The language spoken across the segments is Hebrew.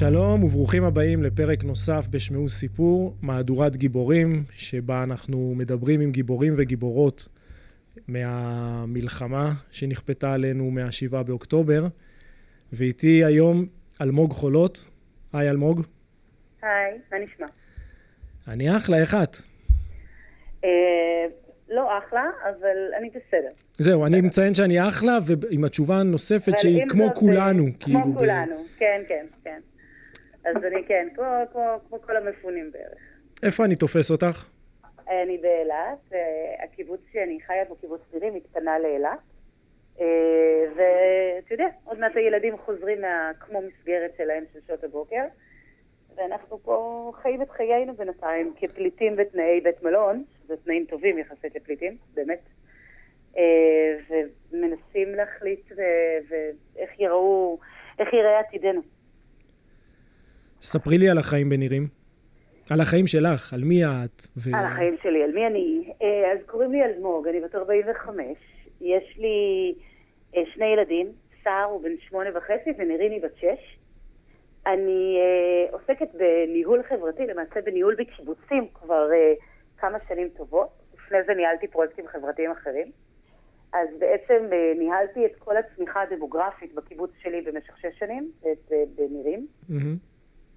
שלום וברוכים הבאים לפרק נוסף בשמעו סיפור, מהדורת גיבורים, שבה אנחנו מדברים עם גיבורים וגיבורות מהמלחמה שנכפתה עלינו מה-7 באוקטובר. ואיתי היום אלמוג חולות. היי אלמוג. היי, מה נשמע? אני אחלה, איך את? אה, לא אחלה, אבל אני בסדר. זהו, אני מציין שאני אחלה, ועם התשובה הנוספת שהיא כמו זאת, כולנו. כמו כאילו, כולנו, כן, כן, כן. אז אני כן, כמו, כמו, כמו כל המפונים בערך. איפה אני תופס אותך? אני באילת, אה, הקיבוץ שאני חיה בו, קיבוץ נירים, התפנה לאילת. אה, ואתה יודע, עוד מעט הילדים חוזרים מה, כמו מסגרת שלהם של שעות הבוקר. ואנחנו פה חיים את חיינו בינתיים כפליטים בתנאי בית מלון, שזה תנאים טובים יחסית לפליטים, באמת. אה, ומנסים להחליט ו- ואיך יראו, איך ייראה עתידנו. ספרי לי על החיים בנירים. על החיים שלך, על מי את. ו... על החיים שלי, על מי אני? אה, אז קוראים לי אלמוג, אני בת 45. יש לי אה, שני ילדים, סער הוא בן שמונה וחצי וניריני בת שש. אני אה, עוסקת בניהול חברתי, למעשה בניהול בקיבוצים כבר אה, כמה שנים טובות. לפני זה ניהלתי פרויקטים חברתיים אחרים. אז בעצם אה, ניהלתי את כל הצמיחה הדמוגרפית בקיבוץ שלי במשך שש שנים, את, אה, בנירים. מהמם.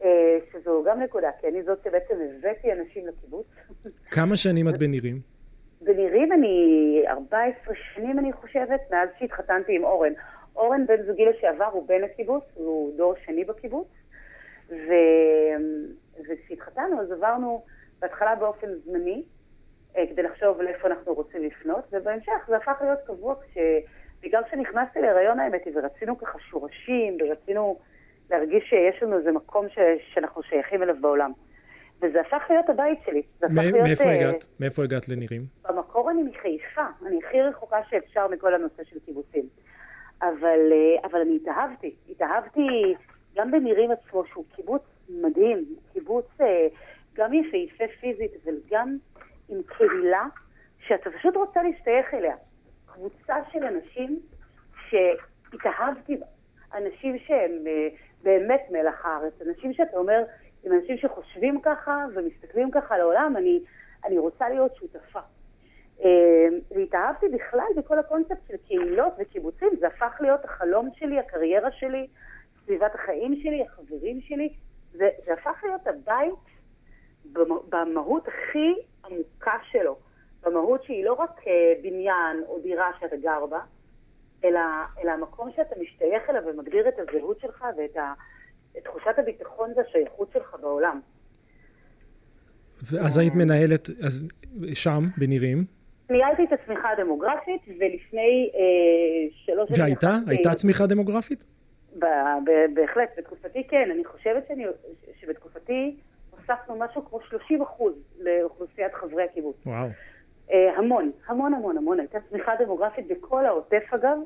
אה, שזו גם נקודה, כי אני זאת שבעצם הבאתי אנשים לקיבוץ. כמה שנים את בנירים? בנירים אני 14 שנים, אני חושבת, מאז שהתחתנתי עם אורן. אורן, בן זוגי לשעבר, הוא בן הקיבוץ, הוא דור שני בקיבוץ. ו... וכשהתחתנו, אז עברנו בהתחלה באופן זמני, אה, כדי לחשוב לאיפה אנחנו רוצים לפנות, ובהמשך זה הפך להיות קבוע, כש... בגלל שנכנסתי להיריון האמת ורצינו ככה שורשים, ורצינו להרגיש שיש לנו איזה מקום ש... שאנחנו שייכים אליו בעולם. וזה הפך להיות הבית שלי. זה הפך להיות... מאיפה אה, הגעת? מאיפה הגעת לנירים? במקור אני מחיפה, אני הכי רחוקה שאפשר מכל הנושא של קיבוצים. אבל, אה, אבל אני התאהבתי, התאהבתי גם בנירים עצמו, שהוא קיבוץ מדהים, קיבוץ אה, גם יפהפה פיזית, אבל גם עם קהילה שאתה פשוט רוצה להשתייך אליה. קבוצה של אנשים שהתאהבתי בה, אנשים שהם באמת מלח הארץ, אנשים שאתה אומר, הם אנשים שחושבים ככה ומסתכלים ככה על העולם, אני, אני רוצה להיות שותפה. אה, והתאהבתי בכלל בכל הקונספט של קהילות וקיבוצים, זה הפך להיות החלום שלי, הקריירה שלי, סביבת החיים שלי, החברים שלי, זה, זה הפך להיות הבית במ- במהות הכי עמוקה שלו, במהות שהיא לא רק אה, בניין או דירה שאתה גר בה, אלא, אלא המקום שאתה משתייך אליו ומגדיר את הזהות שלך ואת ה, את תחושת הביטחון והשייכות שלך בעולם. אז היית מנהלת, אז שם, בנירים, ניהלתי את הצמיחה הדמוגרפית, ולפני אה, שלוש שנים... והייתה? נכנסתי- הייתה צמיחה דמוגרפית? ב- ב- בהחלט, בתקופתי כן. אני חושבת שאני, שבתקופתי הוספנו משהו כמו 30 אחוז לאוכלוסיית חברי הקיבוץ. וואו. אה, המון, המון המון המון. הייתה צמיחה דמוגרפית בכל העוטף אגב.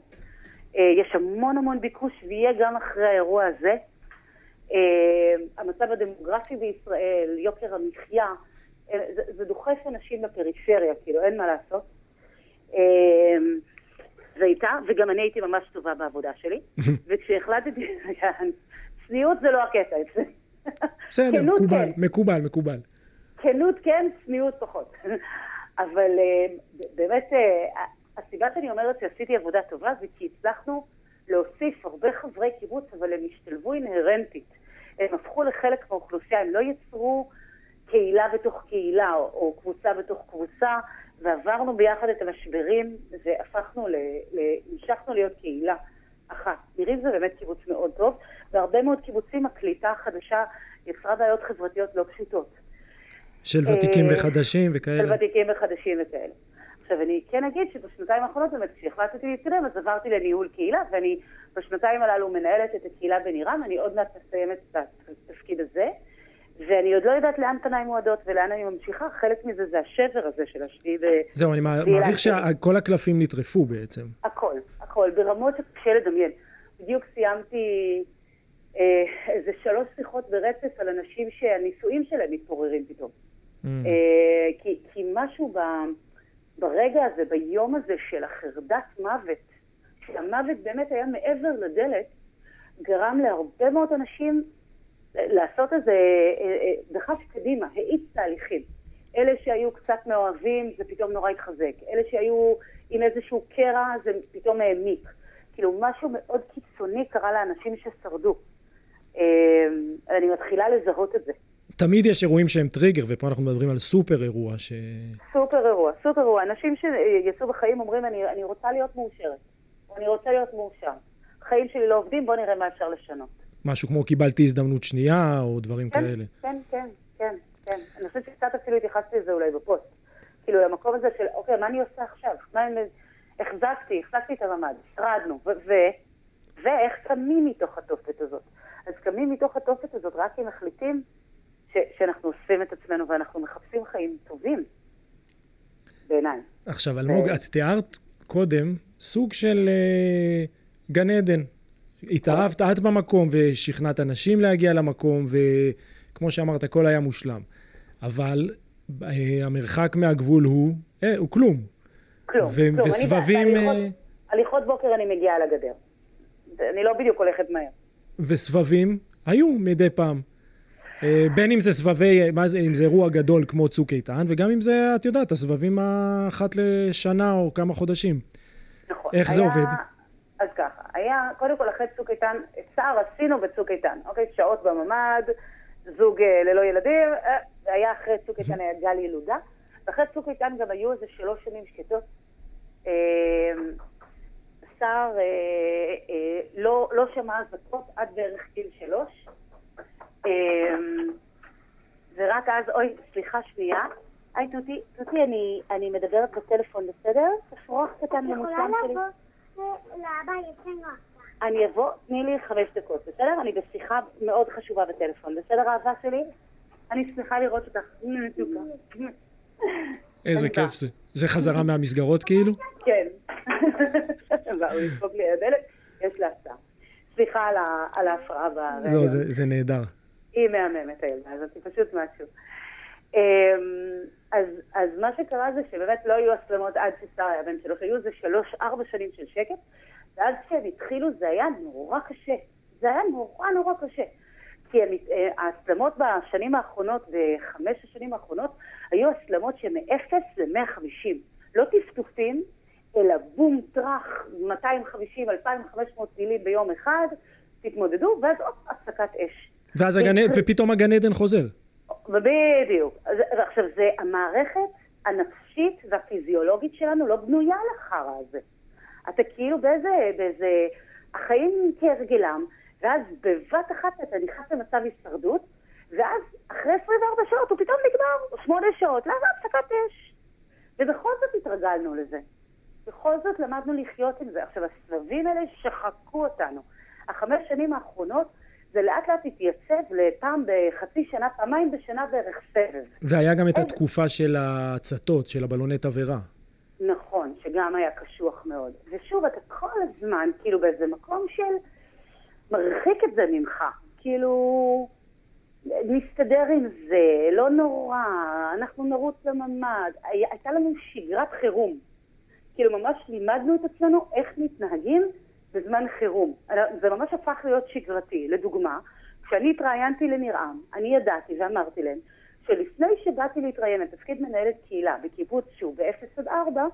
אה, יש המון המון ביקוש ויהיה גם אחרי האירוע הזה. אה, המצב הדמוגרפי בישראל, יוקר המחיה, זה, זה דוחף אנשים לפריפריה, כאילו, אין מה לעשות. והייתה, וגם אני הייתי ממש טובה בעבודה שלי. וכשהחלטתי, צניעות זה לא הקטע אצלי. בסדר, מקובל, כן. מקובל, מקובל. כנות כן, צניעות פחות. אבל אה, באמת, אה, הסיבה שאני אומרת שעשיתי עבודה טובה זה כי הצלחנו להוסיף הרבה חברי קיבוץ, אבל הם השתלבו אינהרנטית. הם הפכו לחלק מהאוכלוסייה, הם לא יצרו קהילה בתוך קהילה או, קבוצה בתוך קבוצה, ועברנו ביחד את המשברים והפכנו, המשכנו להיות קהילה אחת. נירים זה באמת קיבוץ מאוד טוב, והרבה מאוד קיבוצים הקליטה החדשה יצרה בעיות חברתיות לא פשוטות. של ותיקים אה, וחדשים של וכאלה. ותיקים וחדשים וכאלה. עכשיו, אני כן אגיד שבשנתיים האחרונות, באמת, כשהחלטתי להתקדם, אז עברתי לניהול קהילה, ואני בשנתיים הללו מנהלת את הקהילה בנירם, אני עוד מעט מסיימת את התפקיד הזה, ואני עוד לא יודעת לאן פניי מועדות ולאן אני ממשיכה, חלק מזה זה השבר הזה של השביעי ב... זהו, אני מעריך. שכל הקלפים נטרפו בעצם. הכל, הכל, ברמות שקשה לדמיין. בדיוק סיימתי אה, איזה שלוש שיחות ברצף על אנשים שהנישואים שלהם מתפוררים פתאום. Mm. אה, כי, כי משהו ב, ברגע הזה, ביום הזה של החרדת מוות, שהמוות באמת היה מעבר לדלת, גרם להרבה מאוד אנשים לעשות איזה דחף קדימה, האיץ תהליכים. אלה שהיו קצת מאוהבים זה פתאום נורא התחזק, אלה שהיו עם איזשהו קרע זה פתאום העמיק. כאילו משהו מאוד קיצוני קרה לאנשים ששרדו. אני מתחילה לזהות את זה. תמיד יש אירועים שהם טריגר, ופה אנחנו מדברים על סופר אירוע ש... סופר אירוע, סופר אירוע. אנשים שיצאו בחיים אומרים, אני, אני רוצה להיות מאושרת, אני רוצה להיות מאושר. חיים שלי לא עובדים, בוא נראה מה אפשר לשנות. משהו כמו קיבלתי הזדמנות שנייה, או דברים כן, כאלה. כן, כן, כן, כן. אני חושבת שקצת אפילו התייחסתי לזה אולי בפוסט. כאילו, למקום הזה של, אוקיי, מה אני עושה עכשיו? מה אני... החזקתי, החזקתי את הממ"ד, שרדנו, ו... ו... ואיך קמים מתוך התופת הזאת. אז קמים מתוך התופת הזאת רק אם מחליטים ש... שאנחנו אוספים את עצמנו ואנחנו מחפשים חיים טובים, בעיניי. עכשיו, אלמוג. את תיארת קודם סוג של uh, גן עדן. התערבת את במקום ושכנעת אנשים להגיע למקום, וכמו שאמרת, הכל היה מושלם. אבל uh, המרחק מהגבול הוא, uh, הוא כלום. כלום, ו- כלום. וסבבים... אני, הליכות, הליכות בוקר אני מגיעה לגדר. אני לא בדיוק הולכת מהר. וסבבים היו מדי פעם. בין אם זה סבבי, מה זה, אם זה אירוע גדול כמו צוק איתן, וגם אם זה, את יודעת, הסבבים אחת לשנה או כמה חודשים. נכון. איך זה היה, עובד? אז ככה, היה, קודם כל אחרי צוק איתן, צער עשינו בצוק איתן, אוקיי? שעות בממ"ד, זוג ללא ילדים, זה היה אחרי צוק איתן היה גל ילודה, ואחרי צוק איתן גם היו איזה שלוש שנים שקטות. אה, אה, לא, לא שמע אזעקות עד בערך גיל שלוש. אה, ורק אז, אוי, סליחה שנייה. היי, תותי, תותי, אני, אני מדברת בטלפון, בסדר? תפרוח קטן ממושם שלי. אני אבוא, תני לי חמש דקות, בסדר? אני בשיחה מאוד חשובה בטלפון, בסדר, אהבה שלי? אני שמחה לראות אותך. איזה כיף זה. זה חזרה מהמסגרות כאילו? כן. באו לדפוק לי הדלת, יש לה. סליחה על ההפרעה ברעיון. לא, זה נהדר. היא מהממת הילדה הזאת, היא פשוט משהו. אז, אז מה שקרה זה שבאמת לא היו הסלמות עד ששר היה בן שלוש, היו איזה שלוש-ארבע שנים של שקט, ואז כשהם התחילו זה היה נורא קשה. זה היה נורא נורא קשה. כי ההסלמות בשנים האחרונות, בחמש השנים האחרונות, היו הסלמות שמ-0 ל-150. לא טפטופים, אלא בום, טראח, 250, 2,500 טילים ביום אחד, תתמודדו, ואז עוד הפסקת אש. ואז הגן... ופתאום הגן עדן חוזר. בדיוק. ועכשיו, זה המערכת הנפשית והפיזיולוגית שלנו לא בנויה לחרא הזה. אתה כאילו באיזה, באיזה, החיים כהרגלם, ואז בבת אחת אתה נכנס למצב הישרדות, ואז אחרי 24 שעות הוא פתאום נגמר, 8 שעות, ואז הפסקת אש. ובכל זאת התרגלנו לזה. בכל זאת למדנו לחיות עם זה. עכשיו, הסבבים האלה שחקו אותנו. החמש שנים האחרונות זה לאט לאט התייצב לפעם בחצי שנה, פעמיים בשנה בערך סבב. והיה גם את התקופה של ההצתות, של הבלוני תבערה. נכון, שגם היה קשוח מאוד. ושוב, אתה כל הזמן, כאילו באיזה מקום של מרחיק את זה ממך. כאילו, נסתדר עם זה, לא נורא, אנחנו נרוץ לממ"ד. הייתה לנו שגרת חירום. כאילו ממש לימדנו את עצמנו איך מתנהגים בזמן חירום. זה ממש הפך להיות שגרתי. לדוגמה, כשאני התראיינתי לנרעם, אני ידעתי ואמרתי להם שלפני שבאתי להתראיין לתפקיד מנהלת קהילה בקיבוץ שהוא ב-0 עד 4,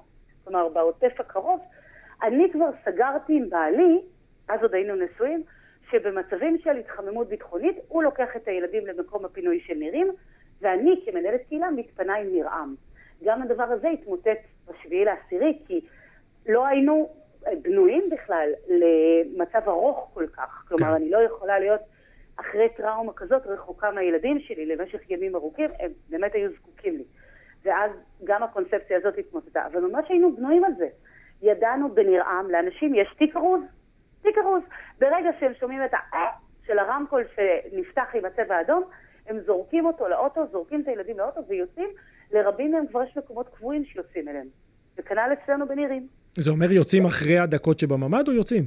כלומר בעוטף הקרוב, אני כבר סגרתי עם בעלי, אז עוד היינו נשואים, שבמצבים של התחממות ביטחונית הוא לוקח את הילדים למקום הפינוי של נירים, ואני כמנהלת קהילה מתפנה עם נרעם. גם הדבר הזה התמוטט בשביעי לעשירי, כי לא היינו בנויים בכלל למצב ארוך כל כך. כלומר, כן. אני לא יכולה להיות אחרי טראומה כזאת רחוקה מהילדים שלי למשך ימים ארוכים, הם באמת היו זקוקים לי. ואז גם הקונספציה הזאת התמוטטה. אבל ממש היינו בנויים על זה. ידענו בנרעם, לאנשים יש תיק ארוז. תיק ארוז. ברגע שהם שומעים את האה של הרמקול שנפתח עם הצבע האדום, הם זורקים אותו לאוטו, זורקים את הילדים לאוטו ויוצאים. לרבים מהם כבר יש מקומות קבועים שיוצאים אליהם. וכנ"ל אצלנו בנירים. זה אומר יוצאים אחרי הדקות שבממ"ד או יוצאים?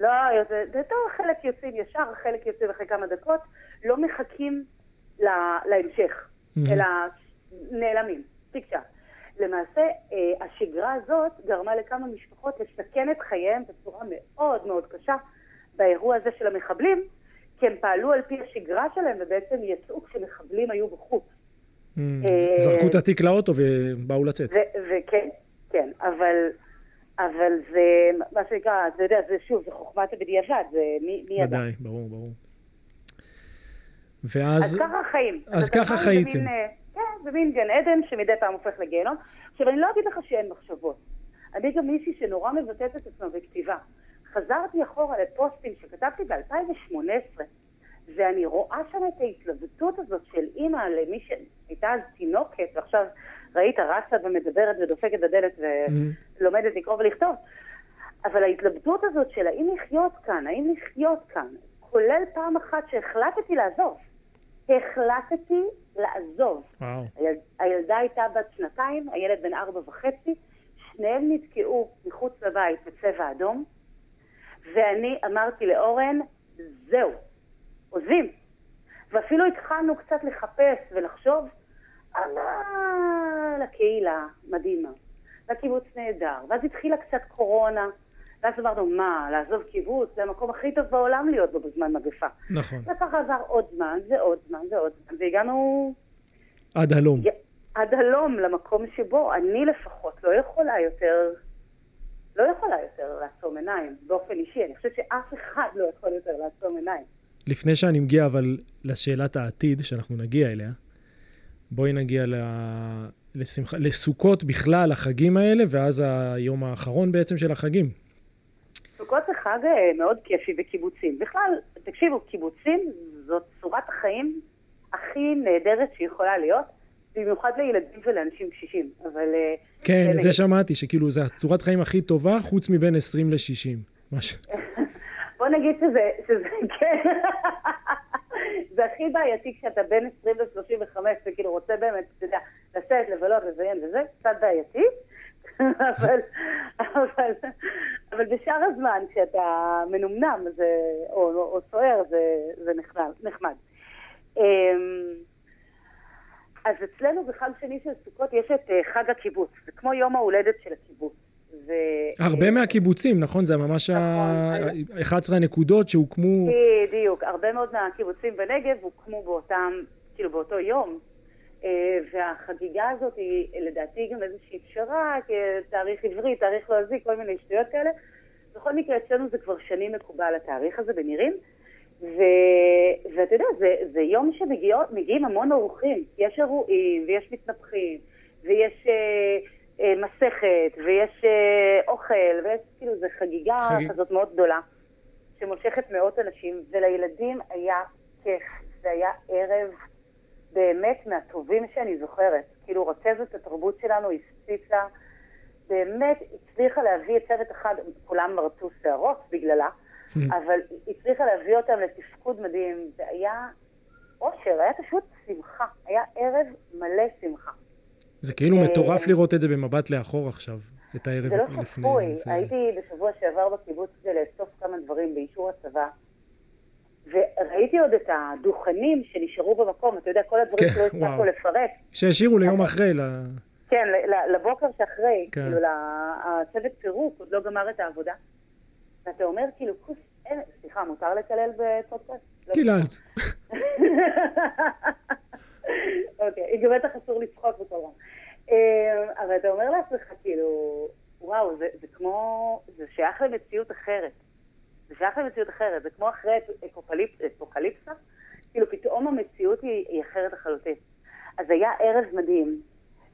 לא, זה, זה טוב, חלק יוצאים ישר, חלק יוצאים אחרי כמה דקות, לא מחכים לה, להמשך, mm-hmm. אלא נעלמים, טיק טק. למעשה, אה, השגרה הזאת גרמה לכמה משפחות לסכן את חייהם בצורה מאוד מאוד קשה באירוע הזה של המחבלים, כי הם פעלו על פי השגרה שלהם ובעצם יצאו כשמחבלים היו בחוץ. Mm, אה, זרקו את התיק לאוטו ובאו לצאת. וכן, כן, אבל, אבל זה, מה שנקרא, אתה יודע, זה שוב, זה חוכמת הבדיעבד, זה מי, מי ידע. ודאי, ברור, ברור. אז ואז, ככה החיים. אז ככה חי חייתם. אה, כן, זה מין גן עדן שמדי פעם הופך לגיהנום. עכשיו, אני לא אגיד לך שאין מחשבות. אני גם מישהי שנורא מבטאת את עצמה בכתיבה. חזרתי אחורה לפוסטים שכתבתי ב-2018, ואני רואה שם את ההתלבטות הזאת של אימא למי שהייתה אז תינוקת, ועכשיו ראית, רצה ומדברת ודופקת בדלת ולומדת לקרוא ולכתוב. אבל ההתלבטות הזאת של האם לחיות כאן, האם לחיות כאן, כולל פעם אחת שהחלטתי לעזוב. החלטתי לעזוב. וואו, היל, הילדה הייתה בת שנתיים, הילד בן ארבע וחצי, שניהם נתקעו מחוץ לבית בצבע אדום, ואני אמרתי לאורן, זהו, עוזבים. ואפילו התחלנו קצת לחפש ולחשוב, אבל הקהילה מדהימה, והקיבוץ נהדר, ואז התחילה קצת קורונה, ואז אמרנו, מה, לעזוב קיבוץ? זה המקום הכי טוב בעולם להיות בו בזמן מגפה. נכון. וככה עבר עוד זמן, ועוד זמן, ועוד זמן, והגענו עד הלום. עד הלום למקום שבו אני לפחות לא יכולה יותר, לא יכולה יותר לעצום עיניים, באופן אישי. אני חושבת שאף אחד לא יכול יותר לעצום עיניים. לפני שאני מגיע אבל לשאלת העתיד, שאנחנו נגיע אליה, בואי נגיע ל... לשמחה, לסוכות בכלל, החגים האלה, ואז היום האחרון בעצם של החגים. סוכות זה חג אה, מאוד כיפי בקיבוצים. בכלל, תקשיבו, קיבוצים זאת צורת החיים הכי נהדרת שיכולה להיות, במיוחד לילדים ולאנשים קשישים. אבל... אה, כן, את זה שמעתי, שכאילו זו הצורת חיים הכי טובה, חוץ מבין 20 ל-60. משהו. בוא נגיד שזה, שזה כן, זה הכי בעייתי כשאתה בין 20 ל-35 וכאילו רוצה באמת, אתה יודע, לשאת, לבלות, לזיין וזה, קצת בעייתי, אבל, אבל, אבל בשאר הזמן, כשאתה מנומנם זה, או, או, או סוער, זה, זה נחמד. אמ, אז אצלנו בחג שני של סוכות יש את אה, חג הקיבוץ, זה כמו יום ההולדת של הקיבוץ. ו... הרבה מהקיבוצים, נכון? זה ממש נכון. ה-11 הנקודות שהוקמו... בדיוק, הרבה מאוד מהקיבוצים בנגב הוקמו באותם, כאילו באותו יום, אה, והחגיגה הזאת היא לדעתי גם איזושהי פשרה, כתאריך עברי, תאריך לועזי, כל מיני שטויות כאלה. בכל מקרה, אצלנו זה כבר שנים מקובל התאריך הזה בנירים, ו... ואתה יודע, זה, זה יום שמגיעים המון אורחים, יש אירועים, ויש מתנפחים, ויש אה, אה, מסכת, ויש אה, אוכל, ויש כאילו, זה חגיגה חגיג- כזאת מאוד גדולה. שמושכת מאות אנשים, ולילדים היה כיף. זה היה ערב באמת מהטובים שאני זוכרת. כאילו, רכזת התרבות שלנו הפציצה, באמת הצליחה להביא את צוות אחד, כולם מרצו שערות בגללה, אבל הצליחה להביא אותם לתפקוד מדהים, זה היה אושר, היה פשוט שמחה, היה ערב מלא שמחה. זה כאילו אה, מטורף לראות את זה במבט לאחור עכשיו, את הערב זה לא לפני. צפוי, זה- הייתי בשבוע שעבר בקיבוץ כדי לאסוף כמה דברים באישור הצבא, וראיתי עוד את הדוכנים שנשארו במקום, אתה יודע, כל הדברים כן, שלא הספקנו וואו. לפרק. שהשאירו ליום אחרי, ל- כן, לבוקר שאחרי, כן. כאילו, הצוות פירוק עוד לא גמר את העבודה. ואתה אומר, כאילו, כוס, סליחה, מותר לקלל בפודקאסט? לא. קיללת. אוקיי, גם בטח אסור לצחוק בכל רם. אה, אבל אתה אומר לעצמך, כאילו, וואו, זה, זה כמו, זה שייך למציאות אחרת. זה שייך למציאות אחרת, זה כמו אחרי אפוקליפ- אפוקליפסה, כאילו פתאום המציאות היא, היא אחרת לחלוטין. אז היה ערב מדהים,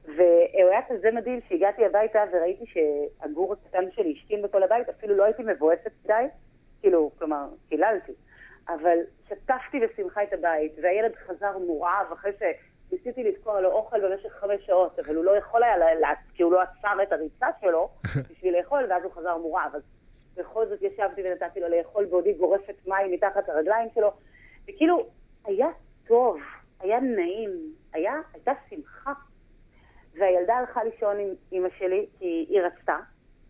והוא היה כזה מדהים שהגעתי הביתה וראיתי שהגור הקטן שלי השכין בכל הבית, אפילו לא הייתי מבואסת מדי, כאילו, כלומר, קיללתי. אבל שטפתי בשמחה את הבית, והילד חזר מורעב אחרי שניסיתי לתקוע לו אוכל במשך חמש שעות, אבל הוא לא יכול היה, לה, כי הוא לא עצר את הריצה שלו בשביל לאכול, ואז הוא חזר מורעב. אז בכל זאת ישבתי ונתתי לו לאכול בעודי גורפת מים מתחת הרגליים שלו, וכאילו, היה טוב, היה נעים, היה, הייתה שמחה. והילדה הלכה לישון עם אימא שלי, כי היא רצתה.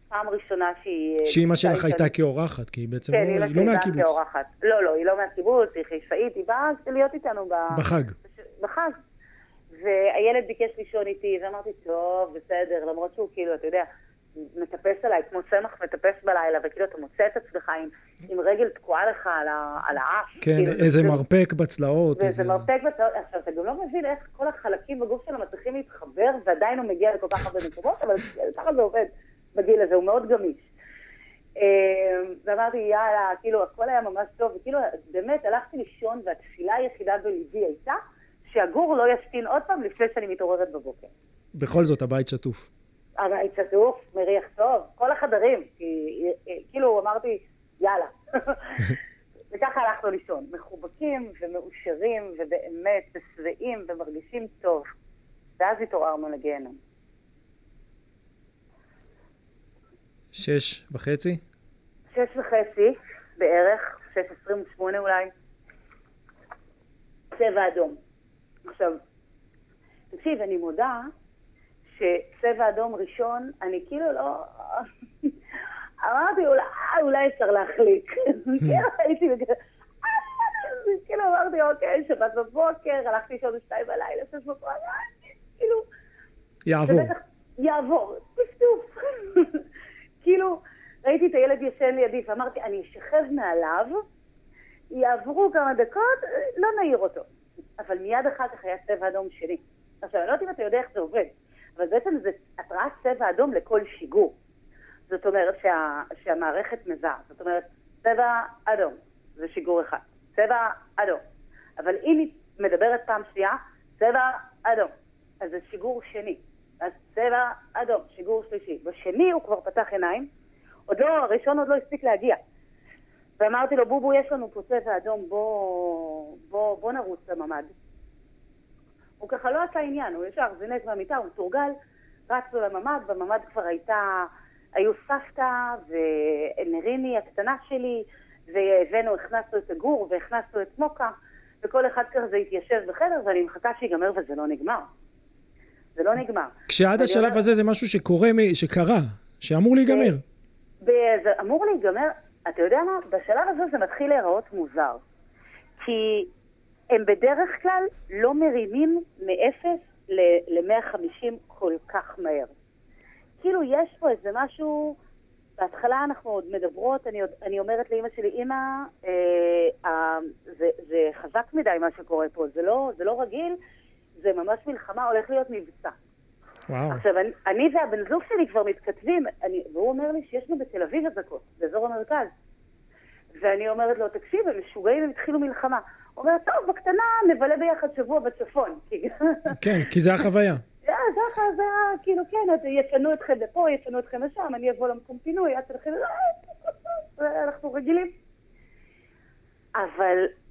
פעם ראשונה שהיא... שאימא שלך הייתה. כאורחת, כי היא בעצם כן, לא- היא לא מהקיבוץ. כאורחת. לא, לא, היא לא מהקיבוץ, היא חיפאית, היא באה להיות איתנו ב- בחג. בחג. והילד ביקש לישון איתי, ואמרתי, טוב, בסדר, למרות שהוא כאילו, אתה יודע, מטפס עליי כמו צמח מטפס בלילה, וכאילו אתה מוצא את עצמך עם, עם רגל תקועה לך על, ה, על האף. כן, כאילו, איזה זה- מרפק בצלעות. ואיזה איזה- מרפק בצד, עכשיו אתה גם לא מבין איך כל החלקים בגוף שלו מצליחים להתחבר ועדיין הוא מגיע לכל כך הרבה מקומות, אבל ככה זה עובד בגיל הזה, הוא מאוד גמיש. אה, ואמרתי יאללה, כאילו הכל היה ממש טוב, וכאילו באמת הלכתי לישון והתפילה היחידה בליבי הייתה שהגור לא ישתין עוד פעם לפני שאני מתעוררת בבוקר. בכל זאת, הבית שטוף. הבית שטוף, מריח טוב, כל החדרים, כי אה, כאילו אמרתי יאללה. וככה הלכנו לישון, מחובקים ומאושרים ובאמת שבעים ומרגישים טוב. ואז התעוררנו לגיהנום. שש וחצי? שש וחצי בערך, שש עשרים ושמונה אולי, צבע אדום. עכשיו, תקשיב, אני מודה שצבע אדום ראשון, אני כאילו לא... אמרתי, אולי, אולי אפשר להחליק. כאילו הייתי... בג- כאילו אמרתי, אוקיי, שבת בבוקר, הלכתי לישון בשתיים בלילה, שש בבוקר, כאילו... זה יעבור. יעבור, טפטוף. כאילו, ראיתי את הילד ישן לידי ואמרתי, אני אשכב מעליו, יעברו כמה דקות, לא נעיר אותו. אבל מיד אחר כך היה צבע אדום שני. עכשיו, אני לא יודעת אם אתה יודע איך זה עובד, אבל בעצם זה התראת צבע אדום לכל שיגור. זאת אומרת שה, שהמערכת מזהה. זאת אומרת, צבע אדום זה שיגור אחד. צבע אדום. אבל אם היא מדברת פעם שנייה, צבע אדום. אז זה שיגור שני. אז צבע אדום, שיגור שלישי. בשני הוא כבר פתח עיניים, עוד לא, הראשון עוד לא הספיק להגיע. ואמרתי לו, בובו, יש לנו פה צבע אדום, בוא, בוא, בוא נרוץ לממ"ד. הוא ככה לא עשה עניין, הוא ישר זינק מהמיטה, הוא מתורגל, רצנו לממ"ד, בממ"ד כבר הייתה, היו סבתא ונריני הקטנה שלי, והבאנו, הכנסנו את הגור והכנסנו את מוקה, וכל אחד כזה התיישב בחדר, ואני מחכה שיגמר וזה לא נגמר. זה לא נגמר. כשעד השלב אומר- הזה זה משהו שקורה, שקרה, שאמור להיגמר. ב- זה אמור להיגמר, אתה יודע מה? בשלב הזה זה מתחיל להיראות מוזר. כי הם בדרך כלל לא מרימים מ-0 ל-150 כל כך מהר. כאילו יש פה איזה משהו, בהתחלה אנחנו עוד מדברות, אני, עוד, אני אומרת לאימא שלי, אימא, אה, אה, זה, זה חזק מדי מה שקורה פה, זה לא, זה לא רגיל, זה ממש מלחמה, הולך להיות מבצע. וואו. עכשיו, אני, אני והבן זוג שלי כבר מתכתבים, אני, והוא אומר לי שיש גם בתל אביב אזעקות, באזור המרכז. ואני אומרת לו, תקשיב, הם משוגעים, הם התחילו מלחמה. הוא אומר, טוב, בקטנה נבלה ביחד שבוע בצפון. כן, כי זה החוויה. אה, זה, היה, כאילו, כן, אז יפנו אתכם לפה, יפנו אתכם לשם, אני אבוא למקום פינוי, את תלכי, אה, אנחנו רגילים. אבל, אה,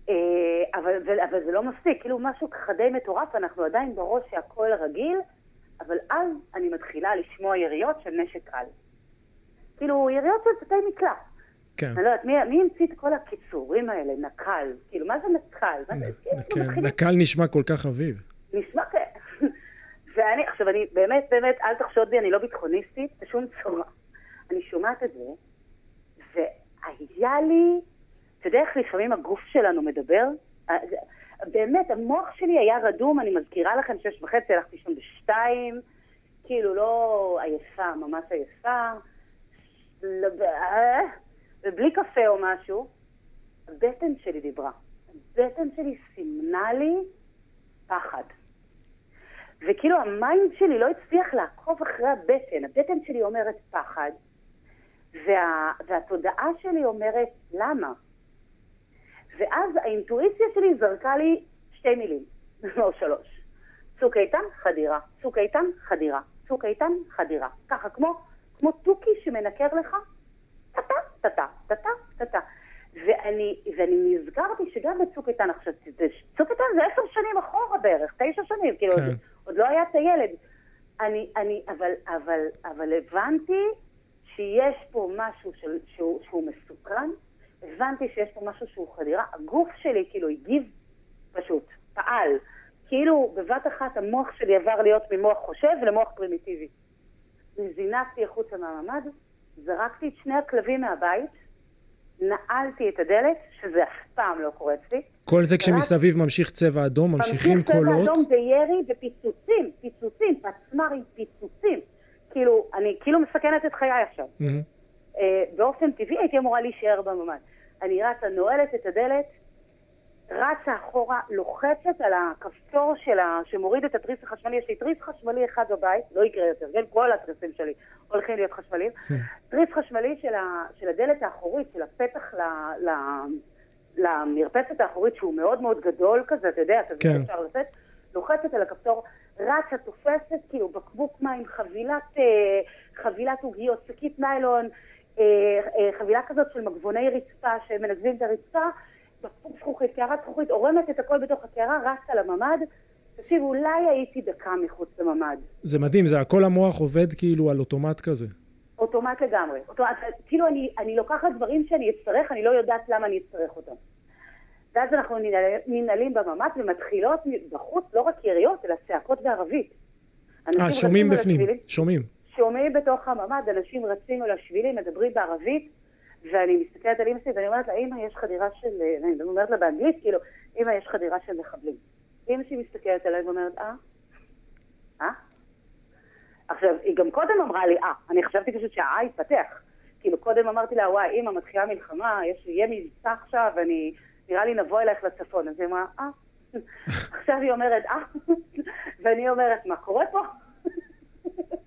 אבל, אבל, אבל זה לא מספיק, כאילו משהו ככה די מטורף, אנחנו עדיין בראש שהכל רגיל, אבל אז אני מתחילה לשמוע יריות של נשק קל. כאילו, יריות של בתי מקלט. כן. אני לא יודעת, מי, מי המציא את כל הקיצורים האלה, נקל? כאילו, מה זה נקל? מה זה, כאילו, כן, נקל נשמע כל כך אביב. נשמע כ... ואני, עכשיו, אני באמת, באמת, אל תחשוד בי, אני לא ביטחוניסטית בשום צורה. אני שומעת את זה, והיה לי, אתה יודע איך לפעמים הגוף שלנו מדבר? אה, באמת, המוח שלי היה רדום, אני מזכירה לכם, שש וחצי, הלכתי לישון בשתיים, כאילו לא עייפה, ממש עייפה, לא, אה, ובלי קפה או משהו, הבטן שלי דיברה. הבטן שלי סימנה לי פחד. וכאילו המיינד שלי לא הצליח לעקוב אחרי הבטן. הבטן שלי אומרת פחד, וה, והתודעה שלי אומרת למה. ואז האינטואיציה שלי זרקה לי שתי מילים, או שלוש. צוק איתן, חדירה. צוק איתן, חדירה. צוק איתן, חדירה. ככה, כמו, כמו תוכי שמנקר לך, טה-טה, טה-טה, טה-טה, טה-טה. ואני, ואני נזכרתי שגם בצוק איתן עכשיו, צוק איתן זה עשר שנים אחורה בערך, תשע שנים, כאילו, כן. עוד, עוד לא היה את הילד. אני, אני, אבל, אבל, אבל הבנתי שיש פה משהו של, שהוא, שהוא מסוכן, הבנתי שיש פה משהו שהוא חדירה, הגוף שלי כאילו הגיב פשוט, פעל. כאילו בבת אחת המוח שלי עבר להיות ממוח חושב למוח פרימיטיבי. זינקתי החוצה מהממ"ד, זרקתי את שני הכלבים מהבית, נעלתי את הדלת, שזה אף פעם לא קורה אצלי. כל זה כשמסביב ממשיך צבע אדום, ממשיכים ממשיך צבע קולות. אדום וירי ופיצוצים, פיצוצים, פצמ"רים, פיצוצים. כאילו, אני כאילו מסכנת את חיי עכשיו. אה, באופן טבעי הייתי אמורה להישאר בממ"ד. אני רצה, נועלת את הדלת, רצה אחורה, לוחצת על הכפתור שלה, שמוריד את התריס החשמלי. יש לי תריס חשמלי אחד בבית, לא יקרה יותר, כן? כל התריסים שלי הולכים להיות חשמליים. תריס חשמלי של, ה, של הדלת האחורית, של הפתח ל, ל, למרפסת האחורית, שהוא מאוד מאוד גדול כזה, אתה יודע, כזה כן. אפשר לצאת, לוחצת על הכפתור, רצה, תופסת, כאילו בקבוק מים, חבילת, אה, עוגיות, שקית ניילון, חבילה כזאת של מגבוני רצפה שמנגבים את הרצפה, בקבוק זכוכית, קערת זכוכית, עורמת את הכל בתוך הקערה, רצה לממ"ד. תקשיב, אולי הייתי דקה מחוץ לממ"ד. זה מדהים, זה הכל המוח עובד כאילו על אוטומט כזה. אוטומט לגמרי. אוטומט, כאילו אני, אני לוקחת דברים שאני אצטרך, אני לא יודעת למה אני אצטרך אותם. ואז אנחנו ננעל- ננעלים בממ"ד ומתחילות בחוץ לא רק יריות, אלא צעקות בערבית. אה, שומעים בפנים. שומעים. שומעים בתוך הממ"ד, אנשים רצים על השבילים, מדברים בערבית, ואני מסתכלת על אמא שלי ואני אומרת לה, אמא, יש חדירה של... אני אומרת לה באנגלית, כאילו, אמא, יש חדירה של מחבלים. אמא שלי מסתכלת עליי ואומרת, אה? אה? עכשיו, היא גם קודם אמרה לי, אה, אני חשבתי פשוט שהאה התפתח. כאילו, קודם אמרתי לה, וואי, אמא, מתחילה מלחמה, יש, יהיה מבצע עכשיו, אני, נראה לי נבוא אלייך לצפון. אז היא אמרה, אה. עכשיו היא אומרת, אה. ואני אומרת, מה קורה פה?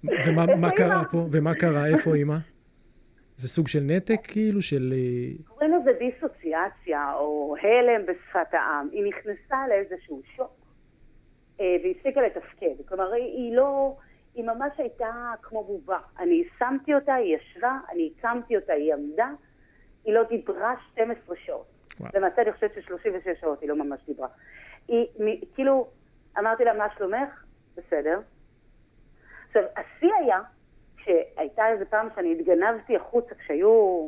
ומה מה? קרה פה? ומה קרה? איפה אימא? זה סוג של נתק כאילו? של... אה, קוראים לזה דיסוציאציה, או הלם בשפת העם. היא נכנסה לאיזשהו שוק, אה, והפסיקה לתפקד. כלומר, היא, לא... היא ממש הייתה כמו בובה. אני שמתי אותה, היא ישבה, אני הקמתי אותה, היא עמדה, היא לא דיברה 12 שעות. למעשה אני חושבת ש-36 שעות היא לא ממש דיברה. היא, כאילו, אמרתי לה, מה שלומך? בסדר. עכשיו, השיא היה, כשהייתה איזה פעם שאני התגנבתי החוצה, כשהיו,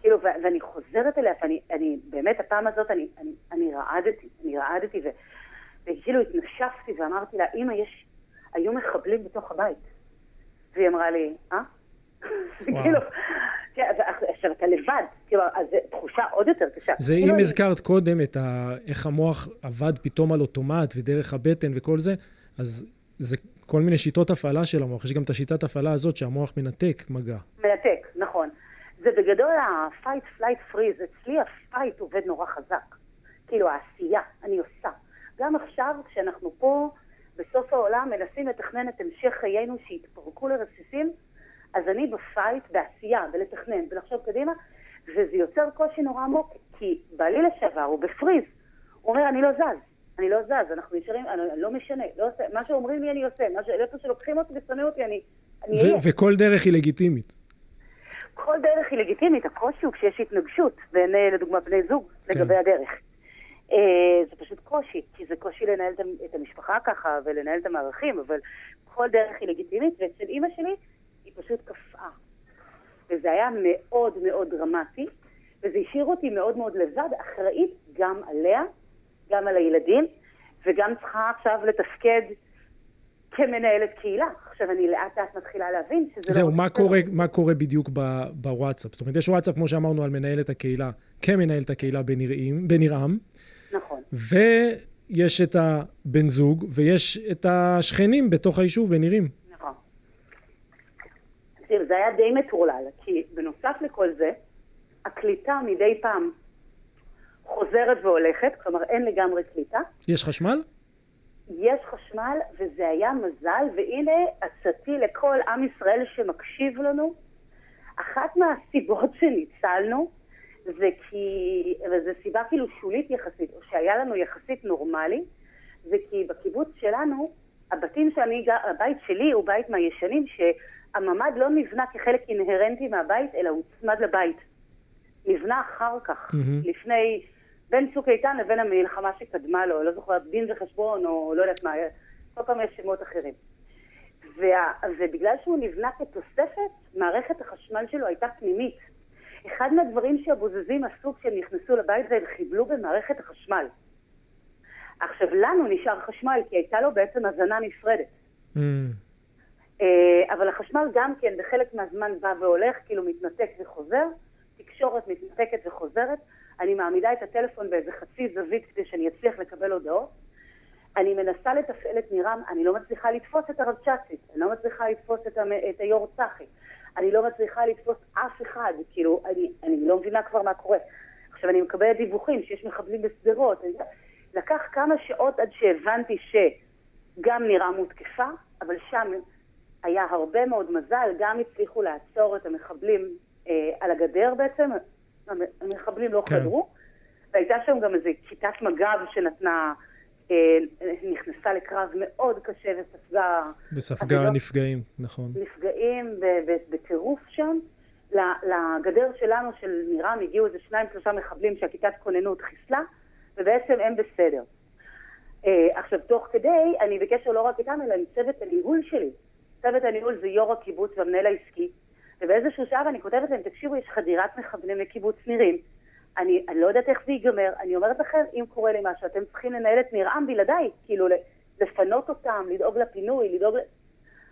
כאילו, ו- ואני חוזרת אליה, ואני, אני, באמת, הפעם הזאת אני, אני, אני רעדתי, אני רעדתי, ו, וכאילו התנשפתי ואמרתי לה, אמא, יש, היו מחבלים בתוך הבית. והיא אמרה לי, אה? כאילו, כן, עכשיו אתה לבד, כאילו, אז זו תחושה עוד יותר קשה. זה כאילו, אם הזכרת קודם את ה... איך המוח עבד פתאום על אוטומט ודרך הבטן וכל זה, אז זה כל מיני שיטות הפעלה של המוח. יש גם את השיטת הפעלה הזאת שהמוח מנתק מגע. מנתק, נכון. זה בגדול ה-fight, flight, freeze. אצלי ה-fight עובד נורא חזק. כאילו העשייה, אני עושה. גם עכשיו, כשאנחנו פה, בסוף העולם, מנסים לתכנן את המשך חיינו שיתפרקו לרסיסים, אז אני בפייט, בעשייה, בלתכנן, בלחשוב קדימה, וזה יוצר קושי נורא עמוק, כי בעלי לשעבר הוא בפריז. הוא אומר, אני לא זז, אני לא זז, אנחנו נשארים, אני לא משנה, לא עושה, מה שאומרים לי אני עושה, מה ש... איפה שלוקחים אותי ושונאים אותי, אני... אני ו-. וכל דרך היא לגיטימית. כל דרך היא לגיטימית, הקושי הוא כשיש התנגשות בין, אה, לדוגמה, בני זוג כן. לגבי הדרך. אה, זה פשוט קושי, כי זה קושי לנהל את המשפחה ככה ולנהל את המערכים, אבל כל דרך היא לגיטימית, ואצל אימא שלי היא פשוט קפאה. וזה היה מאוד מאוד דרמטי, וזה השאיר אותי מאוד מאוד לבד, אחראית גם עליה, גם על הילדים, וגם צריכה עכשיו לתפקד כמנהלת קהילה. עכשיו אני לאט לאט מתחילה להבין שזה לא... זהו, מה. קורה, מה קורה בדיוק ב- בוואטסאפ? זאת אומרת, יש וואטסאפ, כמו שאמרנו, על מנהלת הקהילה, כמנהלת הקהילה בנראים, בנרעם, נכון. ויש את הבן זוג, ויש את השכנים בתוך היישוב בנירים. נכון. זה היה די מטורלל, כי בנוסף לכל זה, הקליטה מדי פעם חוזרת והולכת, כלומר אין לגמרי קליטה. יש חשמל? יש חשמל, וזה היה מזל, והנה עצתי לכל עם ישראל שמקשיב לנו. אחת מהסיבות שניצלנו זה כי, וזו סיבה כאילו שולית יחסית, או שהיה לנו יחסית נורמלי, זה כי בקיבוץ שלנו, הבתים שאני, הבית שלי הוא בית מהישנים, שהממ"ד לא נבנה כחלק אינהרנטי מהבית, אלא הוצמד לבית. נבנה אחר כך, מהמם. לפני, בין צוק איתן לבין המלחמה שקדמה לו, לא זוכרת דין וחשבון או לא יודעת מה, כל פעם יש שמות אחרים. וה, ובגלל שהוא נבנה כתוספת, מערכת החשמל שלו הייתה פנימית. אחד מהדברים שהבוזזים עשו כשהם נכנסו לבית זה הם חיבלו במערכת החשמל. עכשיו, לנו נשאר חשמל כי הייתה לו בעצם הזנה נפרדת. Mm, אה, אבל החשמל גם כן בחלק מהזמן בא והולך, כאילו מתנתק וחוזר, תקשורת מתנתקת וחוזרת, אני מעמידה את הטלפון באיזה חצי זווית כדי שאני אצליח לקבל הודעות, אני מנסה לתפעל את נירם, אני לא מצליחה לתפוס את הרבצ'צית, אני לא מצליחה לתפוס את, המ... את היו"ר צחי, אני לא מצליחה לתפוס אף אחד, כאילו, אני, אני לא מבינה כבר מה קורה. עכשיו, אני מקבלת דיווחים שיש מחבלים בשדרות. לקח כמה שעות עד שהבנתי שגם נירם הותקפה, אבל שם היה הרבה מאוד מזל, גם הצליחו לעצור את המחבלים אה, על הגדר בעצם, המחבלים לא כן. חדרו, והייתה שם גם איזו כיתת מג"ב שנתנה, אה, נכנסה לקרב מאוד קשה וספגה... וספגה נפגעים, נכון. נפגעים בטירוף שם. לגדר שלנו, של נירם, הגיעו איזה שניים שלושה מחבלים שהכיתת כוננות חיסלה, ובעצם הם בסדר. אה, עכשיו, תוך כדי, אני בקשר לא רק איתם, אלא עם צוות הניהול שלי. צוות הניהול זה יו"ר הקיבוץ והמנהל העסקי, ובאיזשהו שלב אני כותבת להם, תקשיבו, יש חדירת מחבלים לקיבוץ נירים. אני, אני לא יודעת איך זה ייגמר, אני אומרת לכם, אם קורה לי משהו, אתם צריכים לנהל את ניר עם בלעדיי, כאילו לפנות אותם, לדאוג לפינוי, לדאוג...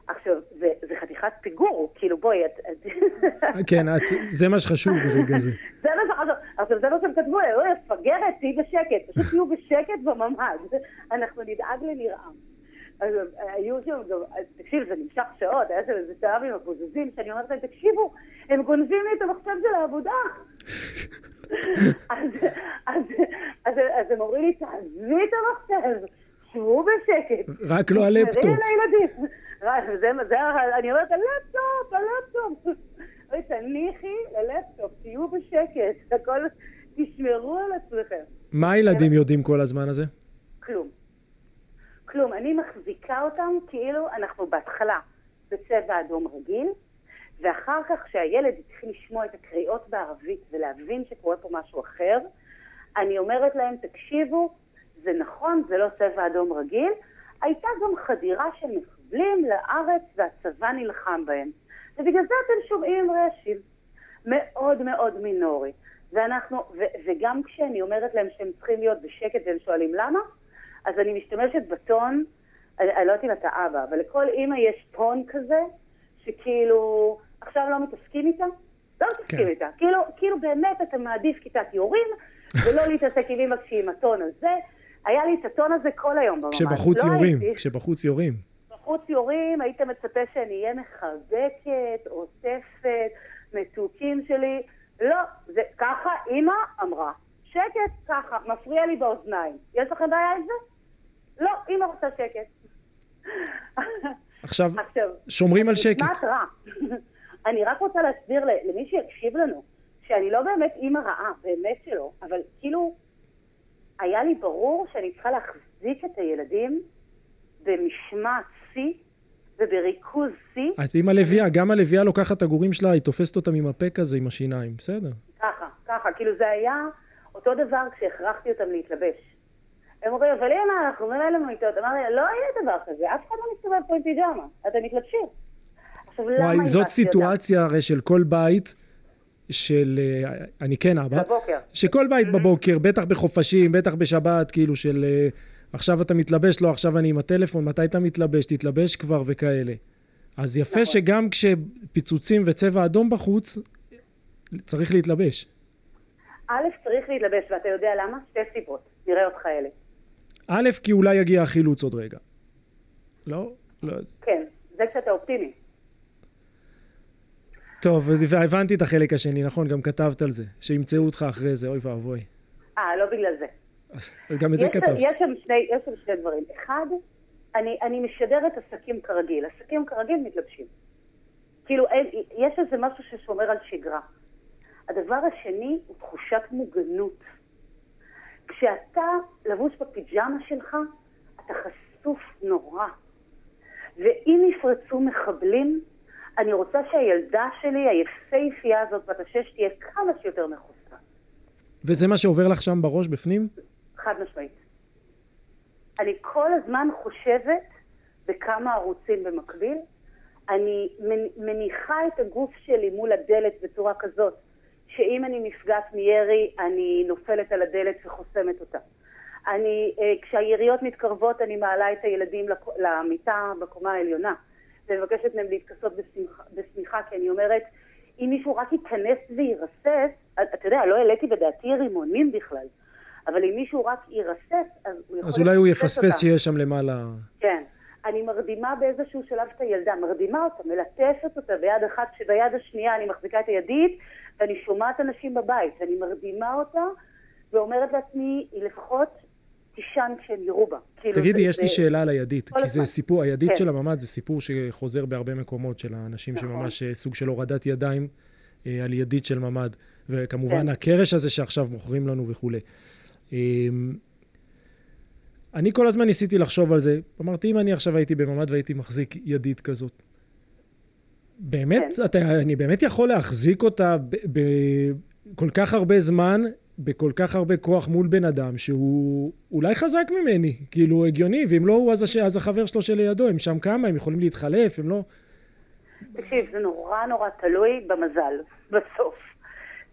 עכשיו, זה, זה חתיכת פיגור, כאילו בואי, את... כן, את, זה מה שחשוב ברגע זה. זה מה שחשוב. עכשיו, זה מה שהם כתבו, אוי, מפגרת, תהיי בשקט, פשוט תהיו בשקט בממ"ד, אנחנו נדאג לנרעם. אז היו שם גם, תקשיב, זה נמשך שעות, היה שם איזה שעה עם הבוזזים, שאני אומרת להם, תקשיבו, הם גונבים לי את המחשב של העבודה. אז, אז, אז, אז הם אומרים לי, תעזבי את המחשב, שבו בשקט. רק לא הלפטופ. תשמרי על הילדים. זה, זה, אני אומרת, הלפטופ, הלפטופ. תניחי ללפטופ, תהיו בשקט, הכל, תשמרו על עצמכם. מה הילדים יודעים כל הזמן הזה? כלום. כלום. אני מחזיקה אותם כאילו אנחנו בהתחלה בצבע אדום רגיל, ואחר כך כשהילד התחיל לשמוע את הקריאות בערבית ולהבין שקורה פה משהו אחר, אני אומרת להם, תקשיבו, זה נכון, זה לא צבע אדום רגיל, הייתה גם חדירה של מחבלים לארץ והצבא נלחם בהם. ובגלל זה אתם שומעים רעשים. מאוד מאוד מינורי. ואנחנו, ו, וגם כשאני אומרת להם שהם צריכים להיות בשקט והם שואלים למה, אז אני משתמשת בטון, אני, אני לא יודעת אם אתה אבא, אבל לכל אימא יש טון כזה, שכאילו עכשיו לא מתעסקים איתה, לא מתעסקים כן. איתה. כאילו, כאילו באמת אתה מעדיף כיתת יורים, ולא להתעסק עם אימא כשהיא עם הטון הזה. היה לי את הטון הזה כל היום בממ"ד. כשבחוץ לא יורים, הייתי. כשבחוץ יורים. בחוץ יורים, היית מצפה שאני אהיה מחבקת, עוטפת, מתוקים שלי. לא, זה ככה אימא אמרה. שקט, ככה, מפריע לי באוזניים. יש לכם בעיה עם זה? לא, אימא רוצה שקט. עכשיו, שומרים על שקט. נשמעת רע. אני רק רוצה להסביר למי שיקשיב לנו, שאני לא באמת אימא רעה, באמת שלא, אבל כאילו, היה לי ברור שאני צריכה להחזיק את הילדים במשמעת שיא ובריכוז שיא. את אימא לביאה, גם הלביאה לוקחת את הגורים שלה, היא תופסת אותם עם הפה כזה, עם השיניים, בסדר. ככה, ככה, כאילו זה היה אותו דבר כשהכרחתי אותם להתלבש. הם אומרים, אבל אמא, אנחנו מנהלים מיטות. אמרתי, לא יהיה דבר כזה, אף אחד לא מסתובב פה עם פיג'מה, אתם מתלבשים. עכשיו, למה וואי, זאת סיטואציה הרי של כל בית. של, אה, אני כן אבא, בבוקר. שכל בית בבוקר, בטח בחופשים, בטח בשבת, כאילו של אה, עכשיו אתה מתלבש, לא, עכשיו אני עם הטלפון, מתי אתה מתלבש, תתלבש כבר וכאלה. אז יפה נכון. שגם כשפיצוצים וצבע אדום בחוץ, צריך להתלבש. א', צריך להתלבש, ואתה יודע למה? שתי סיבות, נראה אותך אלה. א', כי אולי יגיע החילוץ עוד רגע. לא? לא. כן, זה כשאתה אופטימי. טוב, והבנתי את החלק השני, נכון, גם כתבת על זה, שימצאו אותך אחרי זה, אוי ואבוי. אה, לא בגלל זה. גם את זה כתבת. יש שם שני, יש שם שני דברים. אחד, אני, אני משדרת עסקים כרגיל. עסקים כרגיל מתלבשים. כאילו, אין, יש איזה משהו ששומר על שגרה. הדבר השני הוא תחושת מוגנות. כשאתה לבוש בפיג'מה שלך, אתה חשוף נורא. ואם יפרצו מחבלים, אני רוצה שהילדה שלי, היפהפייה הזאת, בת השש, תהיה כמה שיותר מכוסה. וזה מה שעובר לך שם בראש, בפנים? חד משמעית. אני כל הזמן חושבת בכמה ערוצים במקביל. אני מניחה את הגוף שלי מול הדלת בצורה כזאת, שאם אני נפגעת מירי, אני נופלת על הדלת וחוסמת אותה. אני, אה, כשהיריות מתקרבות, אני מעלה את הילדים למיטה בקומה העליונה. ומבקשת מהם להתכסות בשמיכה, כי אני אומרת, אם מישהו רק ייכנס ויירסס, אתה יודע, לא העליתי בדעתי רימונים בכלל, אבל אם מישהו רק ירסס, אז הוא יכול... אז אולי הוא יפספס. שיש שם למעלה... כן. אני מרדימה באיזשהו שלב את הילדה, מרדימה אותה, מלטפת אותה ביד אחת, שביד השנייה אני מחזיקה את הידית, ואני שומעת אנשים בבית, ואני מרדימה אותה, ואומרת לעצמי, היא לפחות תישן כשהם יראו בה. כאילו, תגידי, זה- יש לי שאלה על הידית, כי זה. סיפור, הידית כן. של הממ"ד זה סיפור שחוזר בהרבה מקומות של האנשים נכון. שממש אה, סוג של הורדת ידיים אה, על ידית של ממ"ד, וכמובן כן. הקרש הזה שעכשיו מוכרים לנו וכולי. אמ, אני כל הזמן ניסיתי לחשוב על זה, אמרתי, אם אני עכשיו הייתי בממ"ד והייתי מחזיק ידית כזאת, באמת, כן. אתה, אני באמת יכול להחזיק אותה בכל כך הרבה זמן, בכל כך הרבה כוח מול בן אדם שהוא אולי חזק ממני, כאילו הגיוני, ואם לא הוא אז, הש... אז החבר שלו שלידו, הם שם כמה, הם יכולים להתחלף, הם לא... תקשיב, זה נורא נורא תלוי במזל, בסוף.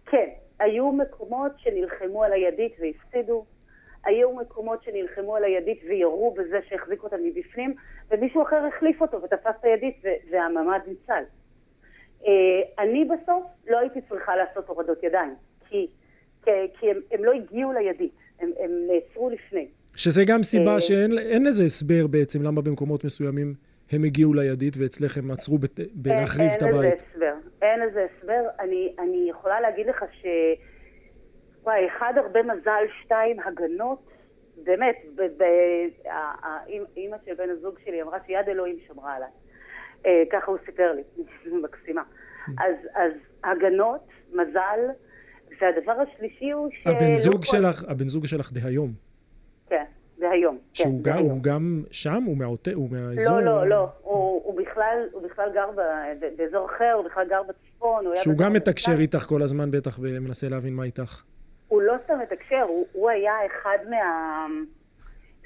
כן, היו מקומות שנלחמו על הידית והפסידו, היו מקומות שנלחמו על הידית וירו בזה שהחזיק אותה מבפנים, ומישהו אחר החליף אותו ותפס את הידית והממ"ד ניצל. אה, אני בסוף לא הייתי צריכה לעשות הורדות ידיים, כי, כי, כי הם, הם לא הגיעו לידית, הם, הם נעצרו לפני. שזה גם סיבה אה. שאין אין לזה הסבר בעצם למה במקומות מסוימים הם הגיעו לידית ואצלך הם עצרו בת... בלהחריב את אין הבית. לזה הסבר. אין לזה הסבר. אני, אני יכולה להגיד לך ש... וואי, אחד הרבה מזל, שתיים הגנות. באמת, ב- אימא של בן הזוג שלי אמרה שיד אלוהים שמרה עליי. אה, ככה הוא סיפר לי, מקסימה. אז, אז הגנות, מזל, והדבר השלישי הוא ש... הבן זוג שלך, הבן זוג שלך דהיום, כן, זה היום. כן, שהוא זה גם, היום. הוא גם שם? הוא מהעוטף? הוא מהאזור? לא, לא, לא. הוא, הוא, בכלל, הוא בכלל גר ב, באזור אחר, הוא בכלל גר בצפון. שהוא גם מתקשר. איתך כל הזמן בטח ומנסה להבין מה איתך. הוא לא סתם מתקשר, הוא, הוא היה אחד, מה,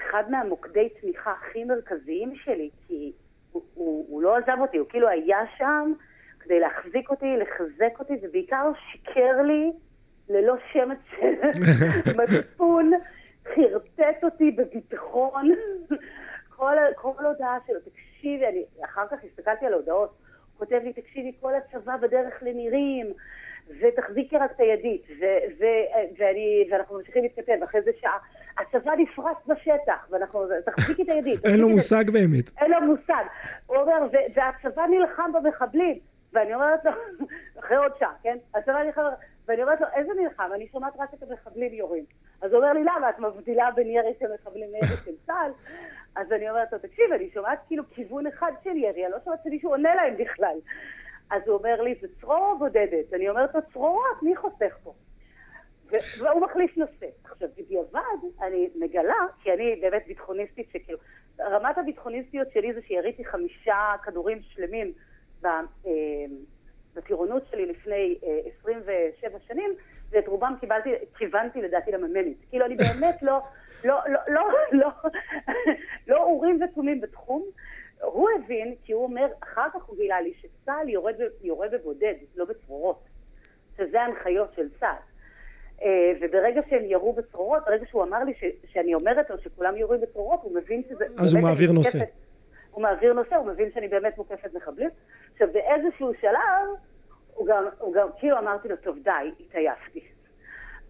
אחד מהמוקדי תמיכה הכי מרכזיים שלי, כי הוא, הוא, הוא לא עזב אותי, הוא כאילו היה שם כדי להחזיק אותי, לחזק אותי, ובעיקר שיקר לי ללא שמץ של מצפון, חרטט אותי בביטחון. כל, כל הודעה שלו, תקשיבי, אני אחר כך הסתכלתי על ההודעות, הוא כותב לי, תקשיבי, כל הצבא בדרך לנירים, ותחזיקי רק את הידית, ו- ו- ואני, ואנחנו ממשיכים להתכתב, אחרי זה שעה, הצבא נפרץ בשטח, ואנחנו, תחזיקי את הידית. אין לו מושג באמת. אין לו מושג. הוא אומר, "ו- והצבא נלחם במחבלים. ואני אומרת לו, אחרי עוד שעה, כן? הצבא נלחם, ואני אומרת לו, איזה נלחם? אני שומעת רק את המחבלים יורים. אז הוא אומר לי, למה? את מבדילה בין ירי של מחבלים לירי של צה"ל? אז אני אומרת לו, תקשיב, אני שומעת כאילו כיוון אחד של ירי, אני לא שומעת שמישהו עונה להם בכלל. אז הוא אומר לי, זה צרור בודדת. אני אומרת לו, צרורות, מי חוסך פה? והוא מחליף נושא. עכשיו, בדיעבד, אני מגלה, כי אני באמת ביטחוניסטית שכאילו, רמת הביטחוניסטיות שלי זה שיריתי חמישה כדורים שלמים אה, בטירונות שלי לפני אה, 27 שנים, ואת רובם קיבלתי, כיוונתי לדעתי לממנית. כאילו, אני באמת לא, לא, לא, לא, לא, לא אורים ותומים בתחום. הוא הבין, כי הוא אומר, אחר כך הוא גילה לי שצה"ל יורד, יורה בבודד, לא בצרורות. שזה ההנחיות של צה"ל. אה, וברגע שהם ירו בצרורות, ברגע שהוא אמר לי ש, שאני אומרת לו שכולם יורים בצרורות, הוא מבין שזה... אז הוא מעביר נושא. מוקפת- הוא מעביר נושא, הוא מבין שאני באמת מוקפת מחבלים. עכשיו, באיזשהו שלב, הוא גם, הוא גם, כאילו אמרתי לו, טוב, די, התעייפתי.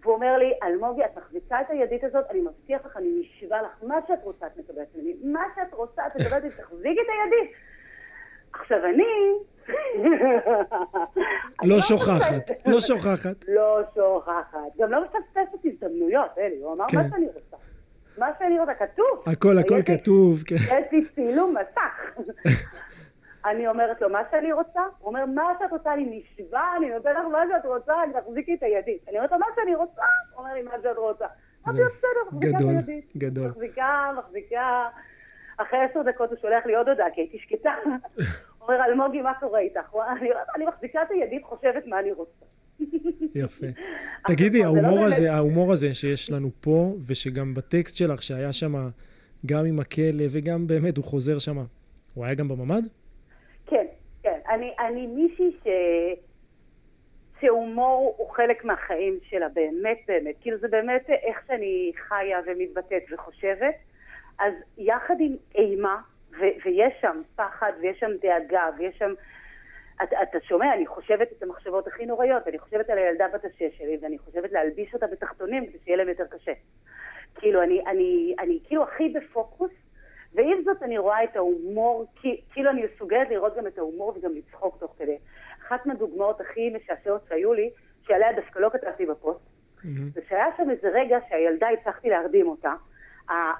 והוא אומר לי, אלמוגי, את מחזיקה את הידית הזאת, אני מבטיח לך, אני נשבע לך, מה שאת רוצה את מקבלת ממני, מה שאת רוצה את מקבלת ממני, תחזיקי את הידית. עכשיו, אני... לא. שוכחת, לא שוכחת. לא שוכחת. גם לא מפספסת הזדמנויות, אלי, הוא אמר כן. מה שאני רוצה. מה שאני רוצה, כתוב. הכל הכל כתוב, כן. יש לי צילום מסך. אני אומרת לו, מה שאני רוצה? הוא אומר, מה שאת רוצה? אני נשבע, אני נותן לך מה שאת רוצה, אני תחזיקי את הידית. אני אומרת לו, מה שאני רוצה? הוא אומר לי, מה שאת רוצה. אמרתי לו, בסדר, מחזיקה את הידית. גדול. מחזיקה, מחזיקה. אחרי עשר דקות הוא שולח לי עוד הודעה, כי הייתי שקטה. אומר, אלמוגי, מה קורה איתך? אומר, "אני- מחזיקה את הידית, חושבת מה אני רוצה. יפה. תגידי, לא ההומור הזה, ההומור הזה שיש לנו פה, ושגם בטקסט שלך, שהיה שם גם עם הכלא, וגם באמת, הוא חוזר שם, הוא היה גם בממ"ד? אני, אני מישהי ש... שהומור הוא חלק מהחיים שלה, באמת באמת. כאילו זה באמת איך שאני חיה ומתבטאת וחושבת. אז יחד עם אימה, ו- ויש שם פחד, ויש שם דאגה, ויש שם... אתה, אתה שומע, אני חושבת את המחשבות הכי נוראיות, אני חושבת על הילדה בת השש שלי, ואני חושבת להלביש אותה בתחתונים כדי שיהיה להם יותר קשה. כאילו, אני, אני, אני כאילו הכי בפוקוס, ועם זאת אני רואה את ההומור, כאילו אני מסוגלת לראות גם את ההומור וגם לצחוק תוך כדי. אחת מהדוגמאות הכי משעשעות שהיו לי, שעליה דווקא לא כתבתי בפוסט, mm-hmm. זה שהיה שם איזה רגע שהילדה הצלחתי להרדים אותה,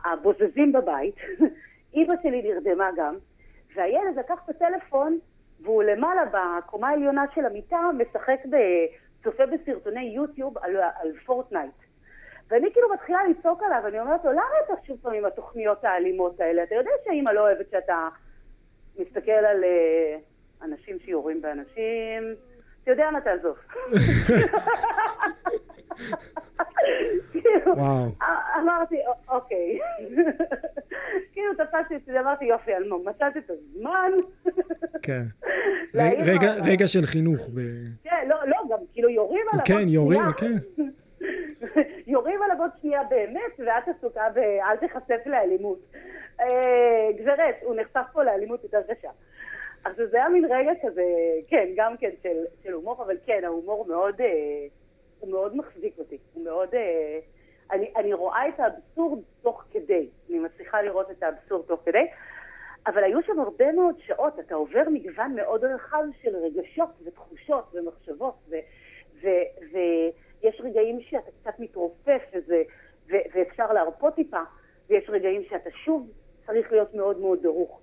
הבוזזים בבית, אימא שלי נרדמה גם, והילד לקח את הטלפון והוא למעלה בקומה העליונה של המיטה משחק, ב... צופה בסרטוני יוטיוב על, על פורטנייט. ואני כאילו מתחילה לצעוק עליו, אני אומרת לו, למה אתה שוב פעם עם התוכניות האלימות האלה? אתה יודע שאימא לא אוהבת שאתה מסתכל על uh, אנשים שיורים באנשים, אתה יודע מה תעזוב. כאילו, אמרתי, אוקיי. כאילו תפסתי את זה, אמרתי, יופי, אלמוג, מצאת את הזמן. כן. רגע של חינוך. כן, לא, לא, גם כאילו יורים עליו. כן, יורים, כן. יורים עליו עוד שנייה באמת, ואת עסוקה ב"אל תיחשף לאלימות". אה, גברת, הוא נחשף פה לאלימות יותר קשה. עכשיו זה היה מין רגע כזה, כן, גם כן של, של הומור, אבל כן, ההומור מאוד, אה, הוא מאוד מחזיק אותי. הוא מאוד... אה, אני, אני רואה את האבסורד תוך כדי. אני מצליחה לראות את האבסורד תוך כדי. אבל היו שם הרבה מאוד שעות, אתה עובר מגוון מאוד רחב של רגשות ותחושות ומחשבות, ו, ו, ויש רגעים שאתה קצת מתרופף וזה, ו, ואפשר להרפות טיפה, ויש רגעים שאתה שוב צריך להיות מאוד מאוד דרוך.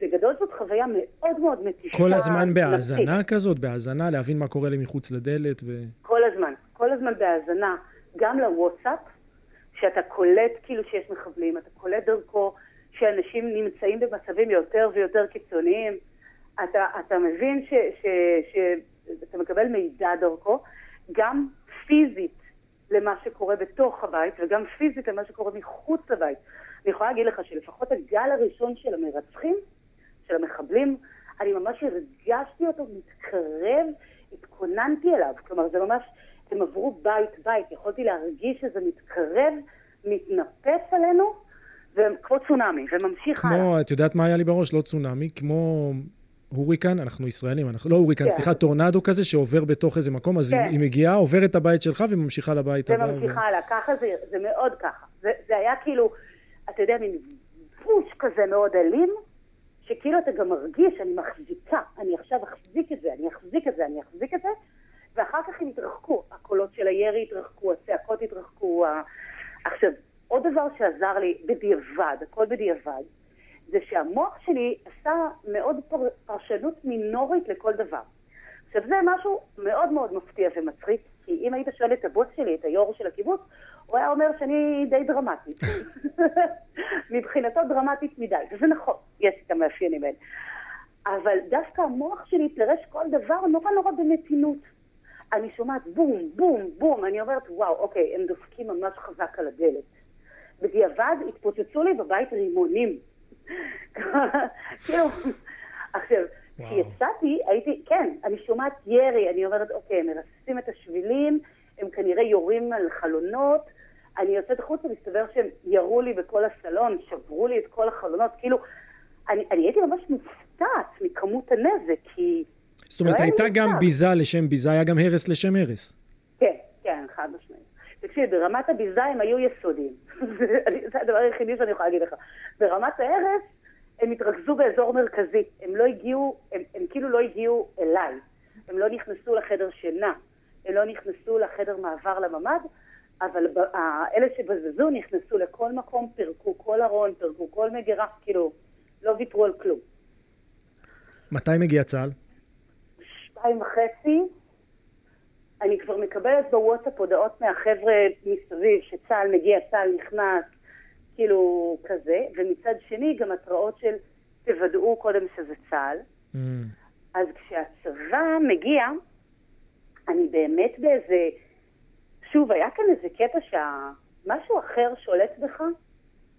בגדול זאת חוויה מאוד מאוד מתישה. כל הזמן בהאזנה כזאת? בהאזנה? להבין מה קורה לי מחוץ לדלת? ו... כל הזמן. כל הזמן בהאזנה. גם לוואטסאפ, שאתה קולט כאילו שיש מחבלים, אתה קולט דרכו שאנשים נמצאים במצבים יותר ויותר קיצוניים. אתה, אתה מבין שאתה מקבל מידע דרכו, גם פיזית למה שקורה בתוך הבית וגם פיזית למה שקורה מחוץ לבית. אני יכולה להגיד לך שלפחות הגל הראשון של המרצחים, של המחבלים, אני ממש הרגשתי אותו מתקרב, התכוננתי אליו. כלומר, זה ממש, הם עברו בית-בית, יכולתי להרגיש שזה מתקרב, מתנפץ עלינו, וכמו צונאמי, וממשיך הלאה. כמו, את יודעת מה היה לי בראש? לא צונאמי, כמו הוריקן, אנחנו ישראלים, אנחנו לא הוריקן, כן. סליחה, טורנדו כזה שעובר בתוך איזה מקום, אז כן. היא, מגיעה, עוברת את הבית שלך וממשיכה לבית הבא. וממשיכה הלאה. ככה זה, זה מאוד ככה. זה, זה היה כאילו, אתה יודע, מין פוש כזה מאוד אלים, שכאילו אתה גם מרגיש, אני מחזיקה, אני עכשיו אחזיק את זה, אני אחזיק את זה, אני אחזיק את זה, ואחר כך הם התרחקו, הקולות של הירי התרחקו, הצעקות התרחקו. עכשיו, עוד דבר שעזר לי בדיעבד, הכל בדיעבד, זה שהמוח שלי עשה מאוד פרשנות מינורית לכל דבר. עכשיו זה משהו מאוד מאוד מפתיע ומצחיק, כי אם היית שואל את הבוס שלי, את היו"ר של הקיבוץ, הוא היה אומר שאני די דרמטית. מבחינתו דרמטית מדי, וזה נכון, יש את המאפיינים האלה. אבל דווקא המוח שלי פירש כל דבר נורא נורא במתינות. אני שומעת בום, בום, בום, אני אומרת, וואו, אוקיי, הם דופקים ממש חזק על הדלת. בדיעבד התפוצצו לי בבית רימונים. כאילו, עכשיו, כשיצאתי, הייתי, כן, אני שומעת ירי, אני אומרת, אוקיי, הם מרססים את השבילים, הם כנראה יורים על חלונות, אני יוצאת החוצה, מסתבר שהם ירו לי בכל הסלון, שברו לי את כל החלונות, כאילו, אני, אני הייתי ממש מופתעת מכמות הנזק, כי... זאת אומרת, לא הייתה גם ביזה לשם ביזה, היה גם הרס לשם הרס. כן, כן, חד משמעית. תקשיב, ברמת הביזה הם היו יסודיים. זה הדבר היחידי שאני יכולה להגיד לך. ברמת ההרס, הם התרכזו באזור מרכזי. הם לא הגיעו, הם, הם כאילו לא הגיעו אליי. הם לא נכנסו לחדר שינה. הם לא נכנסו לחדר מעבר לממ"ד, אבל אלה שבזזו נכנסו לכל מקום, פירקו כל ארון, פירקו כל מגירה, כאילו, לא ויתרו על כלום. מתי מגיע צה"ל? שתיים וחצי. אני כבר מקבלת בוואטסאפ הודעות מהחבר'ה מסביב שצה"ל מגיע, צה"ל נכנס, כאילו כזה, ומצד שני גם התראות של תוודאו קודם שזה צה"ל. Mm. אז כשהצבא מגיע, אני באמת באיזה... שוב, היה כאן איזה קטע שמשהו אחר שולט בך,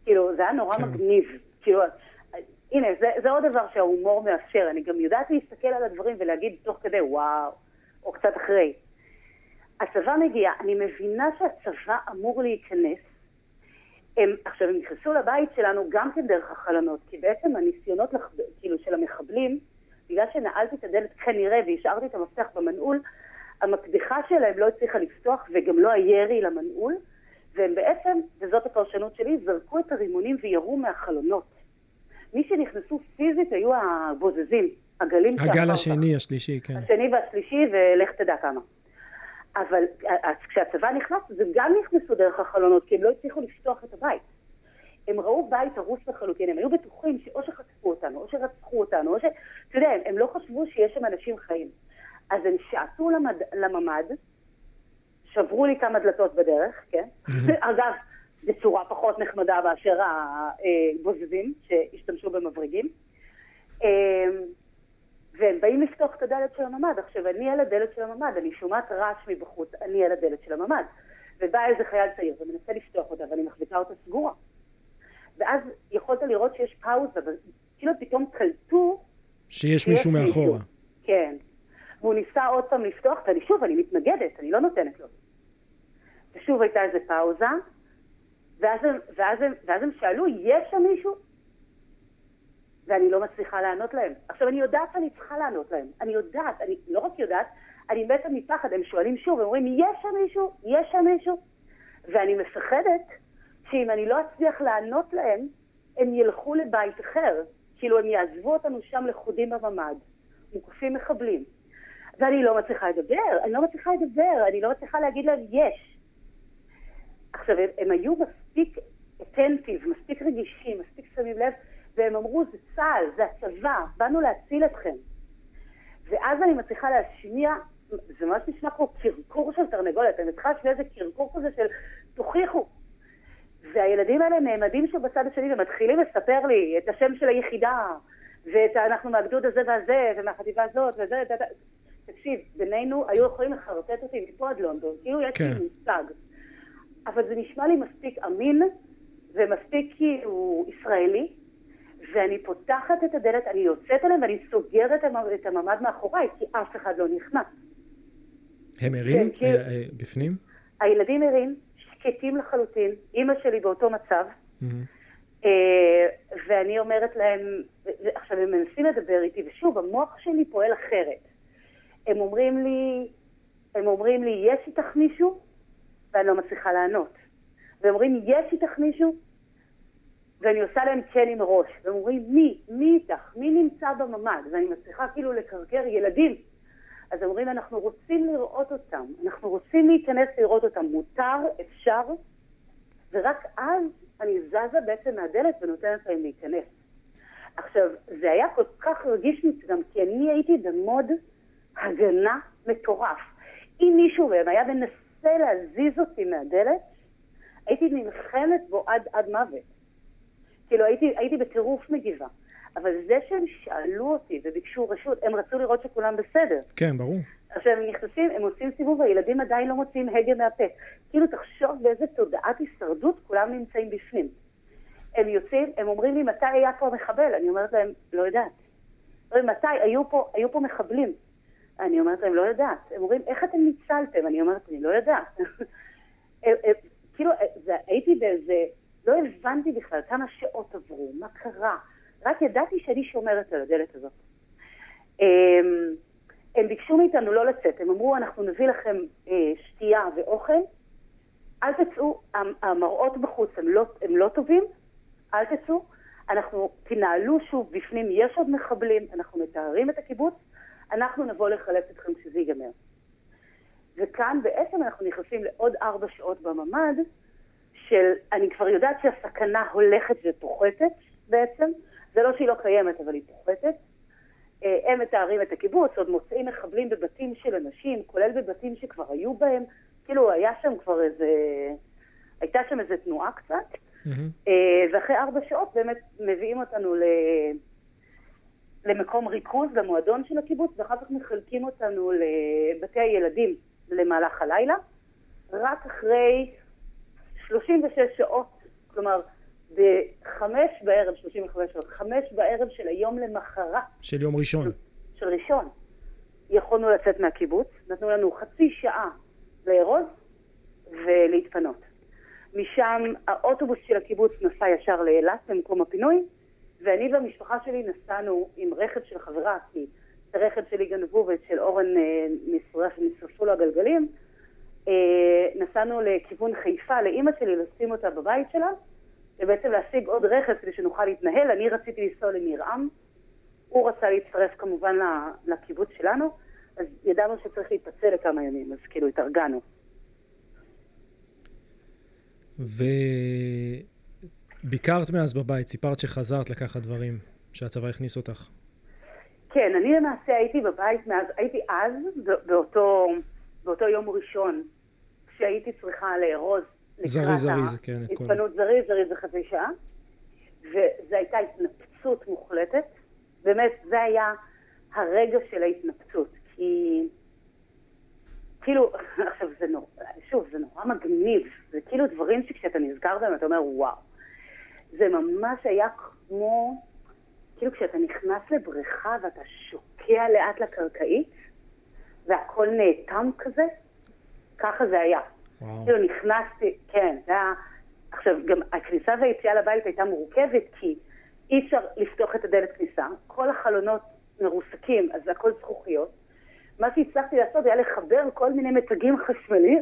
כאילו, זה היה נורא כן. מגניב. כאילו, הנה, זה, זה עוד דבר שההומור מאפשר. אני גם יודעת להסתכל על הדברים ולהגיד תוך כדי, וואו, או קצת אחרי. הצבא מגיע, אני מבינה שהצבא אמור להיכנס. הם, עכשיו, הם נכנסו לבית שלנו גם כן דרך החלונות, כי בעצם הניסיונות, לח... כאילו, של המחבלים, בגלל שנעלתי את הדלת כנראה והשארתי את המפתח במנעול, המקדחה שלהם לא הצליחה לפתוח וגם לא הירי למנעול, והם בעצם, וזאת הפרשנות שלי, זרקו את הרימונים וירו מהחלונות. מי שנכנסו פיזית היו הבוזזים, הגלים שאחר. הגל השני, השלישי, כן. השני והשלישי, ולך תדע כמה. אבל כשהצבא נכנס, אז הם גם נכנסו דרך החלונות, כי הם לא הצליחו לפתוח את הבית. הם ראו בית הרוס לחלוטין, הם היו בטוחים שאו שחטפו אותנו, או שרצחו אותנו, או ש... אתה יודע, הם, הם לא חשבו שיש שם אנשים חיים. אז הם שעטו למד... לממ"ד, שברו לי כמה דלתות בדרך, כן? אגב, בצורה פחות נחמדה מאשר הבוזזים שהשתמשו במבריגים. והם באים לפתוח את הדלת של הממ"ד. עכשיו, אני על הדלת של הממ"ד, אני שומעת רעש מבחוץ, אני על הדלת של הממ"ד. ובא איזה חייל צעיר ומנסה לפתוח אותה, ואני מחזיקה אותה סגורה. ואז יכולת לראות שיש פאוזה, וכאילו פתאום קלטו... שיש מישהו מאחורה. כן. והוא ניסה עוד פעם לפתוח, ואני שוב, אני מתנגדת, אני לא נותנת לו. ושוב הייתה איזה פאוזה, ואז הם, ואז הם, ואז הם שאלו, יש שם מישהו? ואני לא מצליחה לענות להם. עכשיו, אני יודעת שאני צריכה לענות להם. אני יודעת, אני לא רק יודעת, אני מתה מפחד. הם שואלים שוב, הם אומרים, יש שם מישהו? יש שם מישהו? ואני מפחדת שאם אני לא אצליח לענות להם, הם ילכו לבית אחר. כאילו, הם יעזבו אותנו שם לכודים בממ"ד, מוקפים מחבלים. ואני לא מצליחה לדבר, אני לא מצליחה לדבר, אני לא מצליחה להגיד להם, יש. עכשיו, הם, הם היו מספיק אטנטיב, מספיק רגישים, מספיק שמים לב, והם אמרו, זה צה"ל, זה הצבא, באנו להציל אתכם. ואז אני מצליחה להשמיע, זה ממש נשמע כמו קרקור של תרנגולת, אני צריכה להשמיע איזה קרקור כזה של תוכיחו. והילדים האלה נעמדים שם בצד השני ומתחילים לספר לי את השם של היחידה, ואת אנחנו מהגדוד הזה והזה, ומהחטיבה הזאת, וזה, תקשיב, בינינו היו יכולים לחרטט אותי מפה עד לונדון, כאילו יש לי כן. מושג. אבל זה נשמע לי מספיק אמין ומספיק כאילו ישראלי, ואני פותחת את הדלת, אני יוצאת אליהם ואני סוגרת את הממ"ד מאחוריי, כי אף אחד לא נכנס. הם ערים כן, אה, אה, בפנים? הילדים ערים, שקטים לחלוטין, אימא שלי באותו מצב, אה, ואני אומרת להם, עכשיו הם מנסים לדבר איתי, ושוב, המוח שלי פועל אחרת. הם אומרים לי, הם אומרים לי, יש איתך מישהו? ואני לא מצליחה לענות. והם אומרים, יש איתך מישהו? ואני עושה להם כן עם הראש. והם אומרים, מי? מי איתך? מי נמצא בממ"ד? ואני מצליחה כאילו לקרקר ילדים. אז אומרים, אנחנו רוצים לראות אותם. אנחנו רוצים להיכנס לראות אותם. מותר, אפשר, ורק אז אני זזה בעצם מהדלת ונותנת להם להיכנס. עכשיו, זה היה כל כך רגיש מצדם, כי אני הייתי במוד הגנה מטורף. אם מישהו מהם היה מנסה להזיז אותי מהדלת, הייתי נלחמת בו עד, עד מוות. כאילו הייתי, הייתי בטירוף מגיבה. אבל זה שהם שאלו אותי וביקשו רשות, הם רצו לראות שכולם בסדר. כן, ברור. עכשיו הם נכנסים, הם עושים סיבוב, והילדים עדיין לא מוצאים הגה מהפה. כאילו תחשוב באיזה תודעת הישרדות כולם נמצאים בפנים. הם יוצאים, הם אומרים לי, מתי היה פה מחבל? אני אומרת להם, לא יודעת. אומרים, מתי? היו פה, היו פה מחבלים. אני אומרת להם, לא יודעת. הם אומרים, איך אתם ניצלתם? אני אומרת, אני לא יודעת. כאילו, הייתי באיזה לא הבנתי בכלל כמה שעות עברו, מה קרה. רק ידעתי שאני שומרת על הדלת הזאת. הם, אמ, הם ביקשו מאיתנו לא לצאת, הם אמרו, אנחנו נביא לכם אה, שתייה ואוכל, אל תצאו, המראות בחוץ הם לא, הם לא טובים, אל תצאו, אנחנו תנהלו שוב בפנים, יש עוד מחבלים, אנחנו מתארים את הקיבוץ, אנחנו נבוא לחלץ אתכם כשזה ייגמר. וכאן בעצם אנחנו נכנסים לעוד ארבע שעות בממ"ד, של, אני כבר יודעת שהסכנה הולכת ופוחתת בעצם, זה לא שהיא לא קיימת, אבל היא פוחתת. אה, הם מתארים את הקיבוץ, עוד מוצאים מחבלים בבתים של אנשים, כולל בבתים שכבר היו בהם, כאילו היה שם כבר איזה, הייתה שם איזה תנועה קצת, mm-hmm. ואחרי ארבע שעות באמת מביאים אותנו ל... למקום ריכוז, למועדון של הקיבוץ, ואחר כך מחלקים אותנו לבתי הילדים למהלך הלילה. רק אחרי 36 שעות, כלומר, בחמש בערב, 35 שעות, חמש בערב של היום למחרת. של יום ראשון. של, של ראשון. יכולנו לצאת מהקיבוץ, נתנו לנו חצי שעה לארוז ולהתפנות. משם האוטובוס של הקיבוץ נסע ישר לאילת, במקום הפינוי, ואני והמשפחה שלי נסענו עם רכב של חברה, כי את הרכב שלי גנבו ואת של אורן אה, נשרפו לו הגלגלים, נסענו לכיוון חיפה, לאימא שלי לשים אותה בבית שלה, ובעצם להשיג עוד רכב כדי שנוכל להתנהל. אני רציתי לנסוע למירעם, הוא רצה להצטרף כמובן לקיבוץ שלנו, אז ידענו שצריך להתפצל לכמה ימים, אז כאילו התארגנו. וביקרת מאז בבית, סיפרת שחזרת לקחת דברים שהצבא הכניס אותך. כן, אני למעשה הייתי בבית מאז, הייתי אז, באותו, באותו יום ראשון, כשהייתי צריכה לארוז לקראת זריז, כן, זריז, זריז בחצי שעה, וזו הייתה התנפצות מוחלטת. באמת, זה היה הרגע של ההתנפצות, כי... כאילו, עכשיו זה נורא, שוב, זה נורא מגניב, זה כאילו דברים שכשאתה נזכר בהם אתה אומר וואו. זה ממש היה כמו, כאילו כשאתה נכנס לבריכה ואתה שוקע לאט לקרקעית, והכל נאטם כזה, ככה זה היה. וואו. כאילו נכנסתי, כן, זה היה... עכשיו, גם הכניסה והיציאה לבית הייתה מורכבת, כי אי אפשר לפתוח את הדלת כניסה, כל החלונות מרוסקים, אז זה הכל זכוכיות. מה שהצלחתי לעשות היה לחבר כל מיני מתגים חשמליים,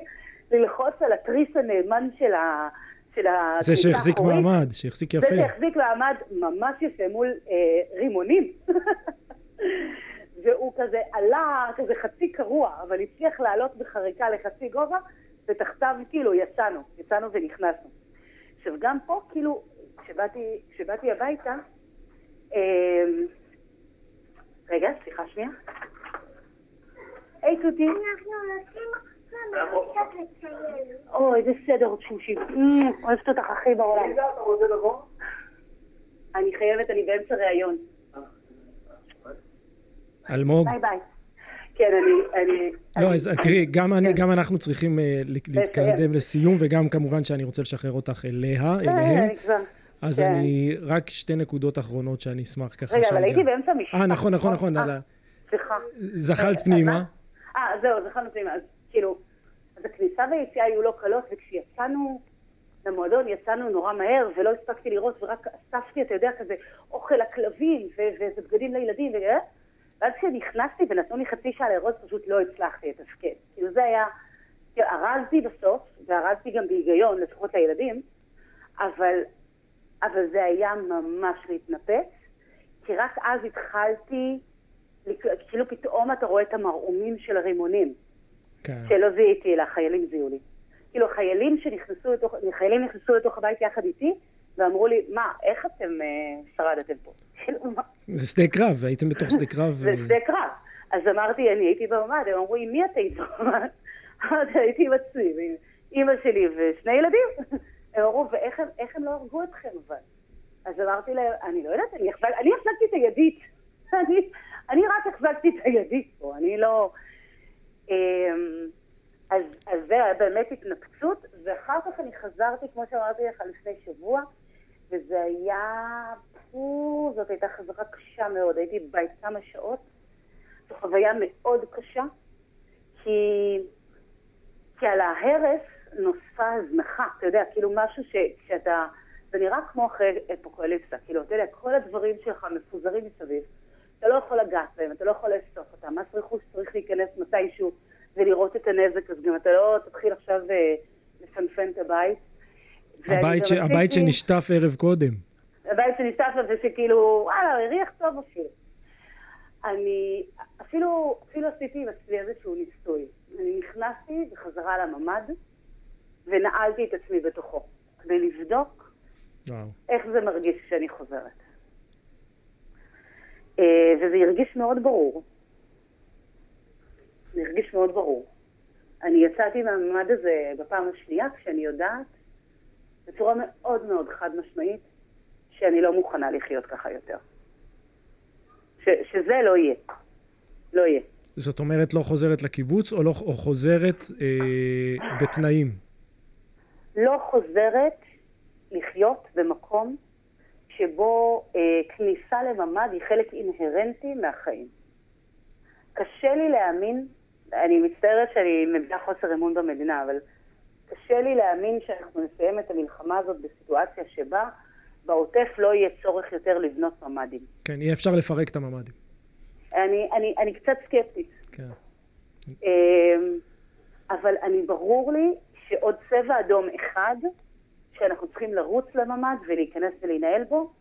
ללחוץ על התריס הנאמן של ה... של זה שהחזיק מעמד, שהחזיק יפה. זה שהחזיק מעמד ממש יפה מול אה, רימונים. כזה עלה כזה חצי קרוע, אבל הצליח לעלות בחריקה לחצי גובה, ותחתיו כאילו יצאנו, יצאנו ונכנסנו. עכשיו גם פה כאילו, כשבאתי, כשבאתי הביתה, אה, רגע, סליחה שנייה. היי תותי. אנחנו נוסעים או, איזה סדר תשושים. אוהבת אותך הכי בעולם. אני חייבת, אני באמצע ראיון. אלמוג. ביי ביי. כן, אני... אני לא, אז תראי, גם, אני, כן. גם אנחנו צריכים uh, להתקדם לסיום, וגם כמובן שאני רוצה לשחרר אותך אליה, אה, אליהם. אז כן. אני, רק שתי נקודות אחרונות שאני אשמח ככה רגע, אבל הייתי באמצע משפט. אה, נכון, נכון, נכון. אה, סליחה. זחלת פנימה. אה, זהו, זחלנו פנימה. אז כאילו, אז הכניסה והיציאה היו לא קלות, וכשיצאנו למועדון יצאנו נורא מהר, ולא הספקתי לראות, ורק אספתי, אתה יודע, כזה אוכל לכלבים, ואיזה בגדים לילדים, ו... ואז כשנכנסתי ונתנו לי חצי שעה לארוז, פשוט לא הצלחתי לתפקד. כאילו זה היה, כאילו, ארזתי בסוף, וארזתי גם בהיגיון, לפחות לילדים, אבל, אבל זה היה ממש להתנפץ, כי רק אז התחלתי, כאילו פתאום אתה רואה את המרעומים של הרימונים. כן. שלא זיהיתי, אלא החיילים זיהו לי. כאילו, חיילים שנכנסו לתוך, חיילים נכנסו לתוך הבית יחד איתי, ואמרו לי, מה, איך אתם אה, שרדתם פה? כאילו, זה שדה קרב, הייתם בתוך שדה קרב. זה שדה קרב. אז אמרתי, אני הייתי בממ"ד, הם אמרו, עם מי את היית בממ"ד? אמרתי, הייתי עם עצמי, עם אימא שלי ושני ילדים. הם אמרו, ואיך הם לא הרגו אתכם אבל? אז אמרתי להם, אני לא יודעת, אני החזקתי את הידית. אני רק החזקתי את הידית פה, אני לא... אמ, אז, אז זה היה באמת התנפצות, ואחר כך אני חזרתי, כמו שאמרתי לך, לפני שבוע, וזה היה, פו, זאת הייתה חזרה קשה מאוד, הייתי בבית כמה שעות, זו חוויה מאוד קשה, כי, כי על ההרס נוספה הזנחה, אתה יודע, כאילו משהו שכשאתה, זה נראה כמו אחרי אפוקליפסה, כאילו, אתה יודע, כל הדברים שלך מפוזרים מסביב, אתה לא יכול לגעת בהם, אתה לא יכול לאסוף אותם, מס רכוש צריך להיכנס מתישהו ולראות את הנזק, אז גם אתה לא תתחיל עכשיו אה, לפנפן את הבית. הבית, ש... הבית שנשטף ערב קודם. הבית שנשטף ושכאילו, וואלה, הריח טוב אפילו. אני אפילו, אפילו עשיתי עם עצמי איזשהו ניסוי. אני נכנסתי בחזרה לממ"ד ונעלתי את עצמי בתוכו, כדי לבדוק וואו. איך זה מרגיש כשאני חוזרת. אה, וזה הרגיש מאוד ברור. זה הרגיש מאוד ברור. אני יצאתי מהממד הזה בפעם השנייה כשאני יודעת בצורה מאוד מאוד חד משמעית שאני לא מוכנה לחיות ככה יותר. ש, שזה לא יהיה. לא יהיה. זאת אומרת לא חוזרת לקיבוץ או, לא, או חוזרת אה, בתנאים? לא חוזרת לחיות במקום שבו אה, כניסה לממ"ד היא חלק אינהרנטי מהחיים. קשה לי להאמין, אני מצטערת שאני מביאה חוסר אמון במדינה, אבל קשה לי להאמין שאנחנו נסיים את המלחמה הזאת בסיטואציה שבה בעוטף לא יהיה צורך יותר לבנות ממ"דים. כן, יהיה אפשר לפרק את הממ"דים. אני, אני, אני קצת סקפטית. כן. אמ, אבל אני ברור לי שעוד צבע אדום אחד, שאנחנו צריכים לרוץ לממ"ד ולהיכנס ולהנהל בו,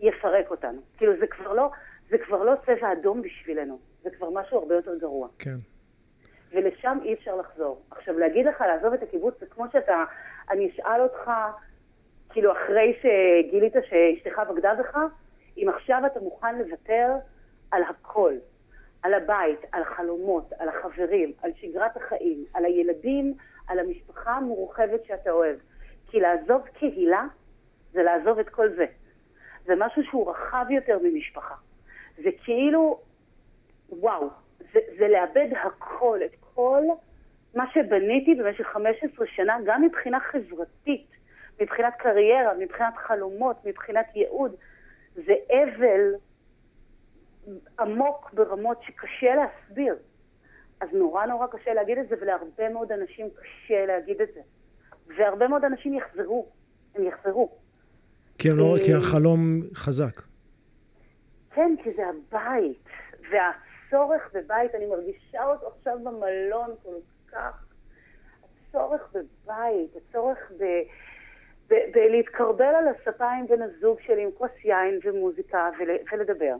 יפרק אותנו. כאילו זה כבר לא, זה כבר לא צבע אדום בשבילנו, זה כבר משהו הרבה יותר גרוע. כן. ולשם אי אפשר לחזור. עכשיו, להגיד לך לעזוב את הקיבוץ זה כמו שאתה, אני אשאל אותך, כאילו אחרי שגילית שאשתך בגדה בך, אם עכשיו אתה מוכן לוותר על הכל, על הבית, על החלומות, על החברים, על שגרת החיים, על הילדים, על המשפחה המורחבת שאתה אוהב. כי לעזוב קהילה זה לעזוב את כל זה. זה משהו שהוא רחב יותר ממשפחה. זה כאילו, וואו, זה, זה לאבד הכל, את כל מה שבניתי במשך 15 שנה, גם מבחינה חברתית, מבחינת קריירה, מבחינת חלומות, מבחינת ייעוד. זה אבל עמוק ברמות שקשה להסביר. אז נורא נורא קשה להגיד את זה, ולהרבה מאוד אנשים קשה להגיד את זה. והרבה מאוד אנשים יחזרו, הם יחזרו. כי, לא, כי החלום חזק. כן, כי זה הבית. והצורך בבית, אני מרגישה אותו עכשיו במלון כל כך. הצורך בבית, הצורך ב... בלהתקרבל על הספה עם בן הזוג שלי עם כוס יין ומוזיקה ול, ולדבר.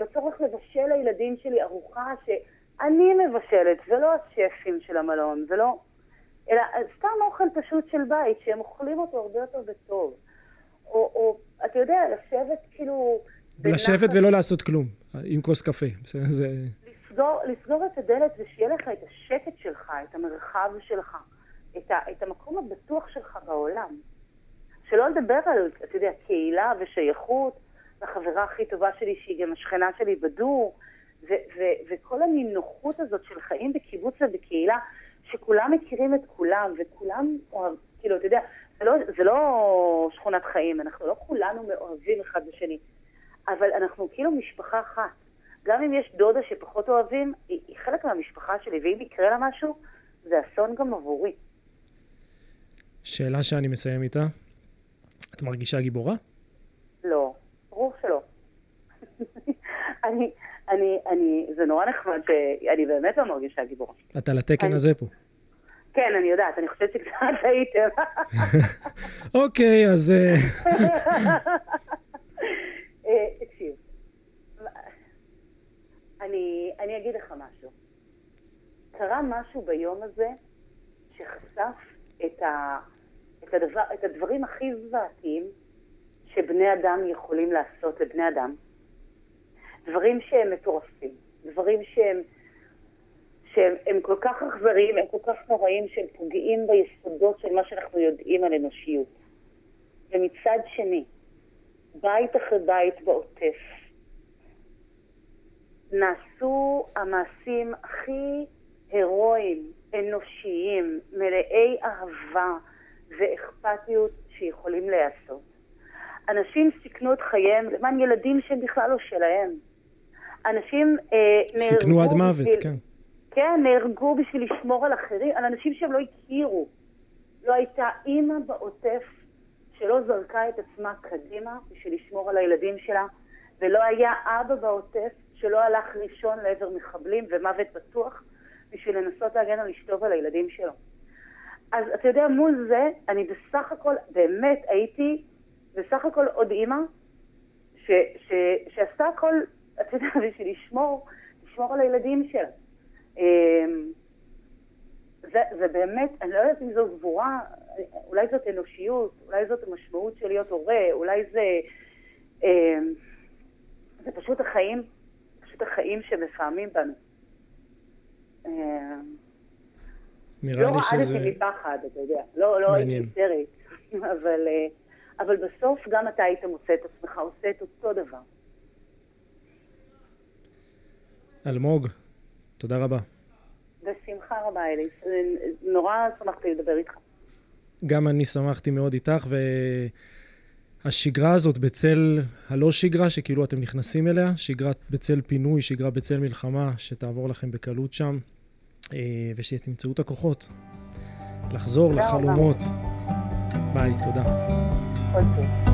בצורך לבשל לילדים שלי ארוחה שאני מבשלת, ולא השפים של המלון, ולא... אלא סתם אוכל פשוט של בית, שהם אוכלים אותו הרבה יותר בטוב. או, או אתה יודע, לשבת כאילו... לשבת. ולא לעשות כלום, עם כוס קפה. זה... לסגור, לסגור את הדלת ושיהיה לך את השקט שלך, את המרחב שלך. את, ה, את המקום הבטוח שלך בעולם. שלא לדבר על, אתה יודע, קהילה ושייכות, החברה הכי טובה שלי, שהיא גם השכנה שלי בדור, ו, ו, וכל הנינוחות הזאת של חיים בקיבוץ ובקהילה, שכולם מכירים את כולם, וכולם, אוהב, כאילו, אתה יודע, זה לא, זה לא שכונת חיים, אנחנו לא כולנו מאוהבים אחד בשני, אבל אנחנו כאילו משפחה אחת. גם אם יש דודה שפחות אוהבים, היא, היא חלק מהמשפחה שלי, ואם יקרה לה משהו, זה אסון גם עבורי. שאלה שאני מסיים איתה. את מרגישה גיבורה? לא, ברור שלא. אני, אני, אני, זה נורא נחמד שאני באמת לא מרגישה גיבורה. את על התקן אני, הזה פה. כן, אני יודעת, אני חושבת שקצת הייתם. אוקיי, אז... אה, תקשיב, אני, אני אגיד לך משהו. קרה משהו ביום הזה שחשף את, ה, את, הדבר, את הדברים הכי זוועתיים שבני אדם יכולים לעשות לבני אדם. דברים שהם מטורפים, דברים שהם, שהם הם כל כך אכזריים, הם כל כך נוראים, שהם פוגעים ביסודות של מה שאנחנו יודעים על אנושיות. ומצד שני, בית אחרי בית בעוטף, נעשו המעשים הכי הירואיים, אנושיים, מלאי אהבה ואכפתיות שיכולים להיעשות. אנשים סיכנו את חייהם למען ילדים שהם בכלל לא שלהם. אנשים אה, נהרגו... סיכנו עד מוות, בשביל, כן. כן, נהרגו בשביל לשמור על אחרים, על אנשים שהם לא הכירו. לא הייתה אימא בעוטף שלא זרקה את עצמה קדימה בשביל לשמור על הילדים שלה, ולא היה אבא בעוטף שלא הלך ראשון לעבר מחבלים ומוות בטוח בשביל לנסות להגן על אשתו ועל הילדים שלו. אז אתה יודע, מול זה, אני בסך הכל, באמת הייתי בסך הכל עוד אימא ש, ש, שעשתה הכל, אתה יודע, בשביל לשמור, לשמור על הילדים שלה. אמ, זה, זה באמת, אני לא יודעת אם זו גבורה, אולי זאת אנושיות, אולי זאת המשמעות של להיות הורה, אולי זה... אמ, זה פשוט החיים, פשוט החיים שמפעמים בנו. אמ, נראה לא לי שזה... לא רעדתי מפחד, אתה יודע. לא, לא הייתי היסטרית, אבל, אה, אבל בסוף גם אתה היית מוצא את עצמך עושה את אותו דבר. אלמוג, תודה רבה. בשמחה רבה, אליס. נורא שמחתי לדבר איתך. גם אני שמחתי מאוד איתך, והשגרה הזאת בצל הלא שגרה, שכאילו אתם נכנסים אליה, שגרה בצל פינוי, שגרה בצל מלחמה, שתעבור לכם בקלות שם, אה, ושתמצאו את הכוחות לחזור לחלומות. ביי, תודה. אוקיי.